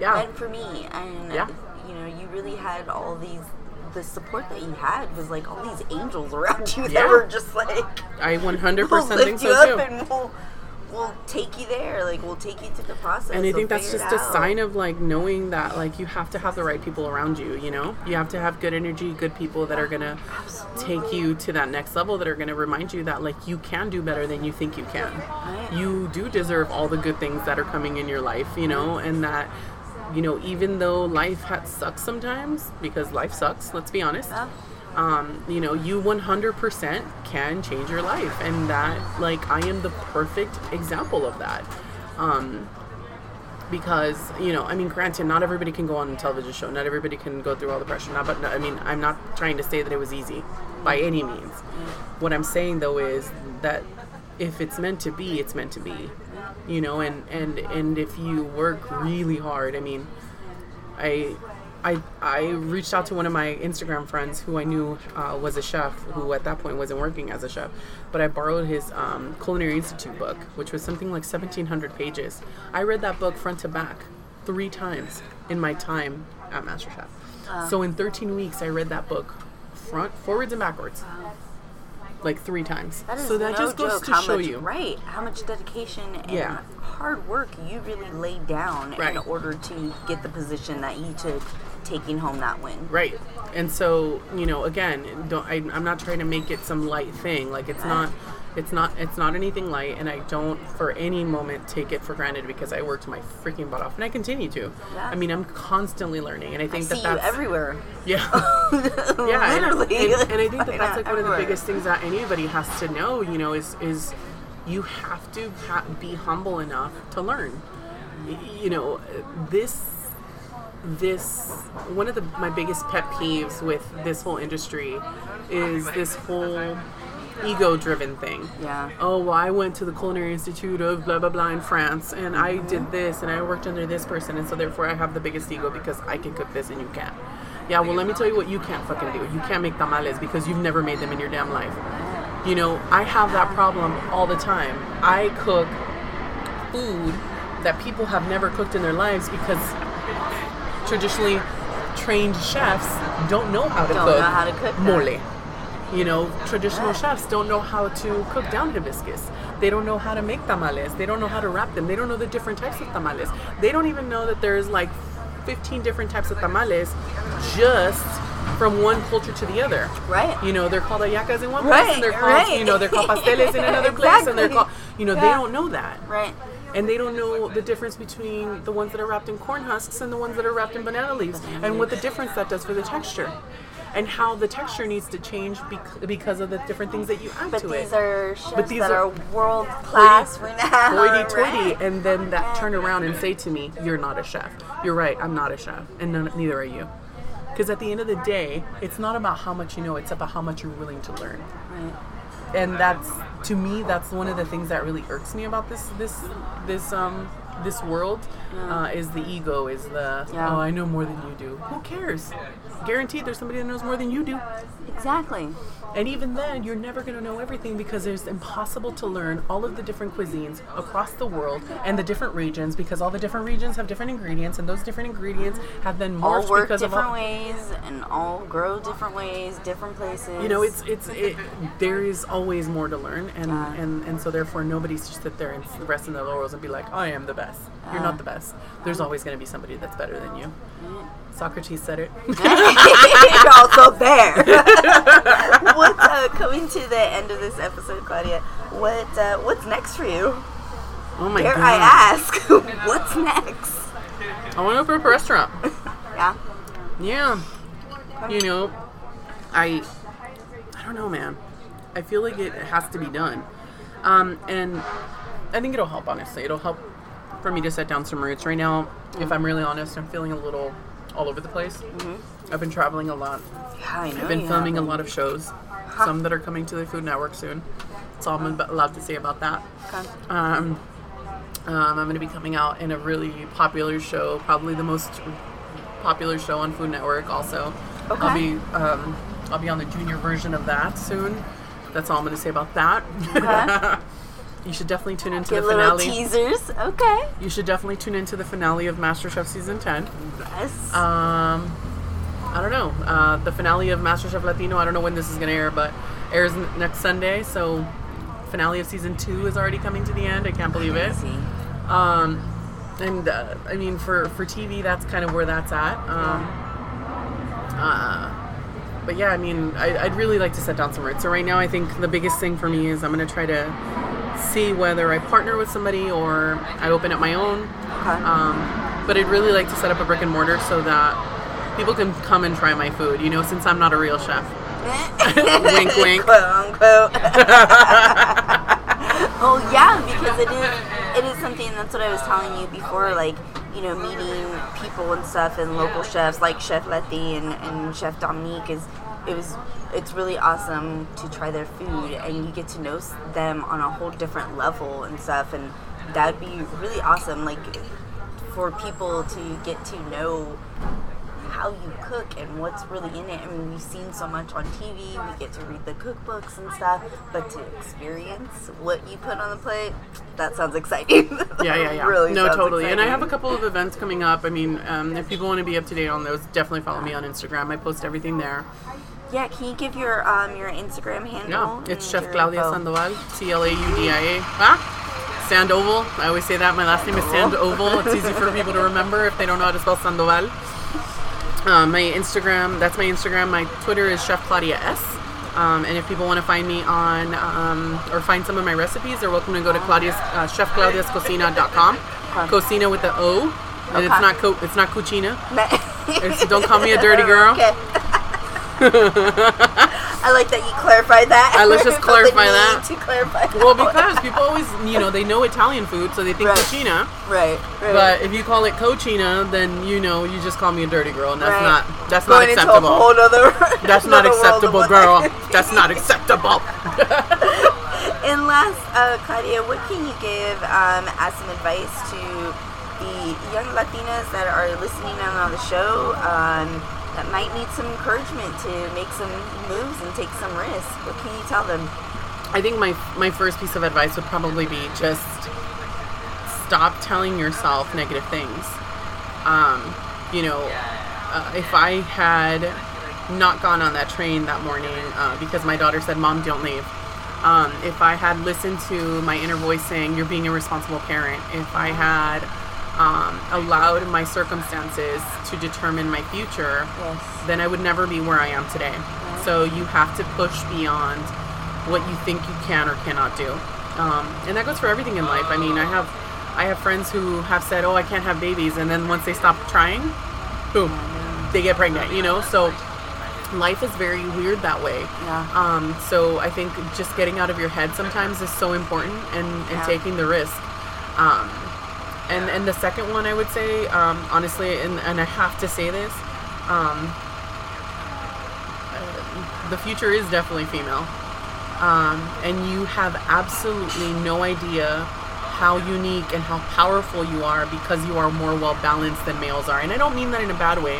Yeah, meant for me. And Yeah. you know, you really had all these. The support that you had was like all these angels around you Yeah. that were just like, I 100 percent think so too. We'll we'll take you there. Like we'll take you to the process. And I We'll think that's just a sign of like knowing that like you have to have the right people around you, you know? You have to have good energy, good people that are gonna take you to that next level that are gonna remind you that like you can do better than you think you can. You do deserve all the good things that are coming in your life, you know, and that you know, even though life ha- sucks sometimes, because life sucks, let's be honest, Yeah. Um, you know, you 100% can change your life. And that, like, I am the perfect example of that. Um, because you know, I mean, granted, not everybody can go on a television show. Not everybody can go through all the pressure. Not, but I mean, I'm not trying to say that it was easy by any means. What I'm saying though is that if it's meant to be, it's meant to be. You know, and and and if you work really hard, I mean, I. I, I reached out to one of my Instagram friends who I knew uh, was a chef, who at that point wasn't working as a chef, but I borrowed his um, Culinary Institute book, which was something like 1,700 pages. I read that book front to back three times in my time at MasterChef. So in 13 weeks, I read that book front, forwards, and backwards, like three times. That is so that no just goes to how show much, you, right how much dedication and Yeah. hard work you really laid down Right. in order to get the position that you took, taking home that win. Right. And so, you know, again, don't, I, I'm not trying to make it some light thing. Like it's not, it's not, it's not anything light. And I don't for any moment take it for granted because I worked my freaking butt off and I continue to. Yeah. I mean, I'm constantly learning. And I I think see that you that's, everywhere. yeah. yeah. Literally. And, and I think that that's like one of the biggest things that anybody has to know, you know, is, is you have to ha- be humble enough to learn. You know, this this one of the my biggest pet peeves with this whole industry is this whole ego driven thing. Yeah. Oh, well, I went to the Culinary Institute of blah blah blah in France and I mm-hmm. did this and I worked under this person and so therefore I have the biggest ego because I can cook this and you can't. Yeah, well, let me tell you what you can't fucking do. You can't make tamales because you've never made them in your damn life. You know, I have that problem all the time. I cook food that people have never cooked in their lives because traditionally trained chefs don't know how to Don't cook know how to cook mole. You know, traditional chefs don't know how to cook down hibiscus. They don't know how to make tamales. They don't know how to wrap them. They don't know the different types of tamales. They don't even know that there's like 15 different types of tamales just from one culture to the other. Right. You know, they're called hallacas in one Right, place and they're called, right. you know, they're called pasteles in another place and they're called, you know, they don't know that Right. And they don't know the difference between the ones that are wrapped in corn husks and the ones that are wrapped in banana leaves and what the difference that does for the texture and how the texture needs to change bec- because of the different things that you add But to these it are chefs these that are- world class renowned. right? and then that turn around and say to me you're not a chef you're right i'm not a chef and none, neither are you because at the end of the day it's not about how much you know it's about how much you're willing to learn Right. And that's to me that's one of the things that really irks me about this this this um this world uh, is the ego is the Yeah. oh i know more than you do who cares guaranteed there's somebody that knows more than you do Exactly. And even then you're never going to know everything because it's impossible to learn all of the different cuisines across the world and the different regions because all the different regions have different ingredients and those different ingredients have been morphed All work because of different all, ways and all grow different ways, different places. you know it's it's it, there is always more to learn and Yeah. and and so therefore nobody's just sit there and rest in their laurels and be like i am the best you're Yeah. not the best there's always going to be somebody that's better than you socrates said it also there. what's uh, coming to the end of this episode, Claudia? What uh, what's next for you? oh my god! Dare god I ask? what's next? i want to open up a restaurant Yeah. Yeah. You know, I I don't know, man. I feel like it has to be done. Um, and I think it'll help, honestly. It'll help for me to set down some roots. Right now, if I'm really honest, I'm feeling a little all over the place. I've been traveling a lot. Yeah, I know. I've been filming a lot of shows. Some that are coming to the Food Network soon. That's all I'm allowed to say about that. Okay. Um, um, I'm going to be coming out in a really popular show, probably the most popular show on Food Network. Also, okay. I'll be um, I'll be on the junior version of that soon. That's all I'm going to say about that. Okay. you should definitely tune into Get the finale. teasers. Okay. You should definitely tune into the finale of MasterChef season 10. Yes. Um, I don't know. Uh, the finale of MasterChef Latino. I don't know when this is going to air, but airs n- next Sunday. So, finale of season two is already coming to the end. I can't believe it. Um, and uh, I mean, for for TV, that's kind of where that's at. Um, uh, but yeah, I mean, I, I'd really like to set down some roots. So right now, I think the biggest thing for me is I'm going to try to see whether I partner with somebody or I open up my own. Okay. Um, but I'd really like to set up a brick and mortar so that people can come and try my food. You know, since I'm not a real chef. Wink, wink. Quote unquote. oh yeah, because it is it is something that's what I was telling you before. Like you know, meeting people and stuff and local chefs like Chef Letty and, and Chef Dominique is it was it's really awesome to try their food and you get to know them on a whole different level and stuff and that'd be really awesome like for people to get to know how you cook and what's really in it. I mean, we've seen so much on TV, we get to read the cookbooks and stuff, but to experience what you put on the plate, that sounds exciting. Yeah, yeah, yeah. really no, totally. And I have a couple of events coming up. I mean, um, if people want to be up to date on those, definitely follow me on Instagram. I post everything there. Yeah, can you give your um your Instagram handle? Yeah, it's Chef Claudia info? Sandoval, C L A U D I A. Ah, Sandoval. I always say that. My last name is Sandoval. It's easy for people to remember if they don't know how to spell Sandoval. Um, my Instagram, that's my Instagram. My Twitter is Chef Claudia S. Um, and if people want to find me on um, or find some of my recipes, they're welcome to go to Claudia's uh, chefclaudiascocina.com. Cocina with the O, and it's not co- it's not cucina. Don't call me a dirty girl. Okay. I like that you clarified that. Uh, let's just clarify need that. To clarify that. Well, because people always, you know, they know Italian food, so they think Right. cucina. right, right. But if you call it cochina, then you know you just call me a dirty girl, and that's Right. not that's Going not into a acceptable. whole other, That's not acceptable, girl. That's not acceptable. And last, uh, Claudia, what can you give um, as some advice to the young Latinas that are listening on the show um, that might need some encouragement to make some moves and take some risks? What can you tell them? I think my my first piece of advice would probably be just stop telling yourself negative things. Um, you know, uh, if I had not gone on that train that morning uh, because my daughter said, "Mom, don't leave." Um, if I had listened to my inner voice saying, "You're being a responsible parent," if I had um, allowed my circumstances to determine my future, Yes. then I would never be where I am today. So you have to push beyond what you think you can or cannot do, um, and that goes for everything in life. I mean, I have I have friends who have said, "Oh, I can't have babies," and then once they stop trying, boom, they get pregnant. You know, so life is very weird that way. Yeah. Um, so I think just getting out of your head sometimes is so important, and, and Yeah. taking the risk. Um, and and the second one I would say, um, honestly, and, and I have to say this, um, uh, the future is definitely female, um, and you have absolutely no idea how unique and how powerful you are because you are more well balanced than males are. And I don't mean that in a bad way.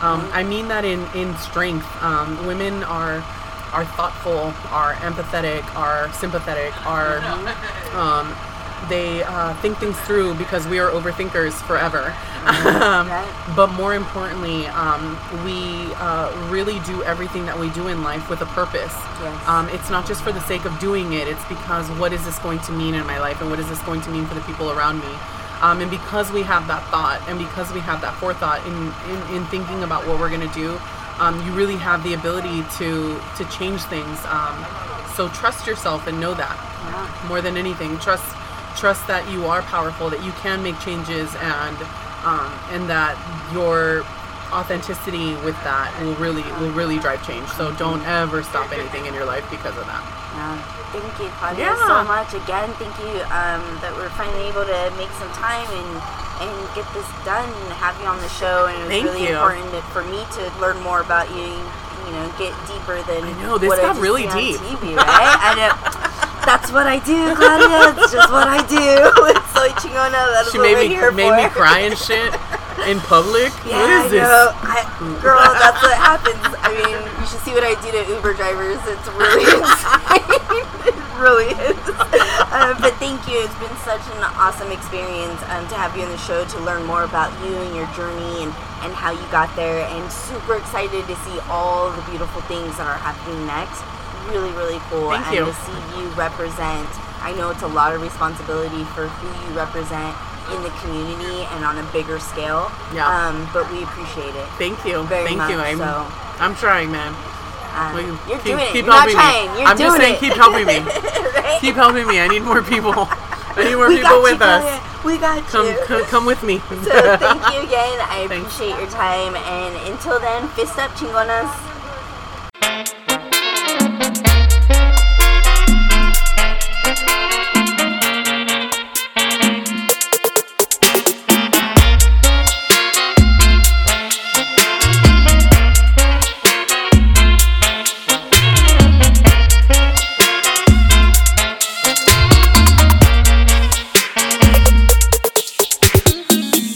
Um, I mean that in in strength. Um, women are are thoughtful, are empathetic, are sympathetic, are um, they uh, think things through because we are overthinkers forever. um, Right. but more importantly, um, we uh, really do everything that we do in life with a purpose. Yes. Um, it's not just for the sake of doing it. It's because what is this going to mean in my life, and what is this going to mean for the people around me. Um, and because we have that thought, and because we have that forethought in in, in thinking about what we're going to do, um, you really have the ability to to change things. Um, so trust yourself and know that Yeah. more than anything. Trust trust that you are powerful, that you can make changes, and um, and that your authenticity with that will really will really drive change. So don't ever stop anything in your life because of that. Yeah. Thank you, Claudia, Yeah. so much. Again, thank you um, that we're finally able to make some time and and get this done and have you on the show. And it was Thank really you. important to- for me to learn more about you. You know, get deeper than I know, this got really deep. TV, right? That's what I do, Claudia. It's just what I do. It's so chingona. That's She what made we're me here made for. me cry and shit in public. Yeah, what is I this? know. I, girl, that's what happens. I mean, you should see what I do to Uber drivers. It's really insane. it really is. Um, but thank you. It's been such an awesome experience um, to have you on the show to learn more about you and your journey and, and how you got there. And super excited to see all the beautiful things that are happening next. Really, really cool. Thank and you. to see you represent. I know it's a lot of responsibility for who you represent in the community and on a bigger scale. Yeah. Um, but we appreciate it. Thank you. Very Thank you. much I'm so. I'm trying, man. Um, you you're keep, doing it. keep You're helping trying. me. You're I'm just saying, it. keep helping me. right? Keep helping me. I need more people. I need more we people with you, us. We got Come, you. come, come with me. so thank you again. I Thanks. appreciate your time. And until then, fist up, chingonas.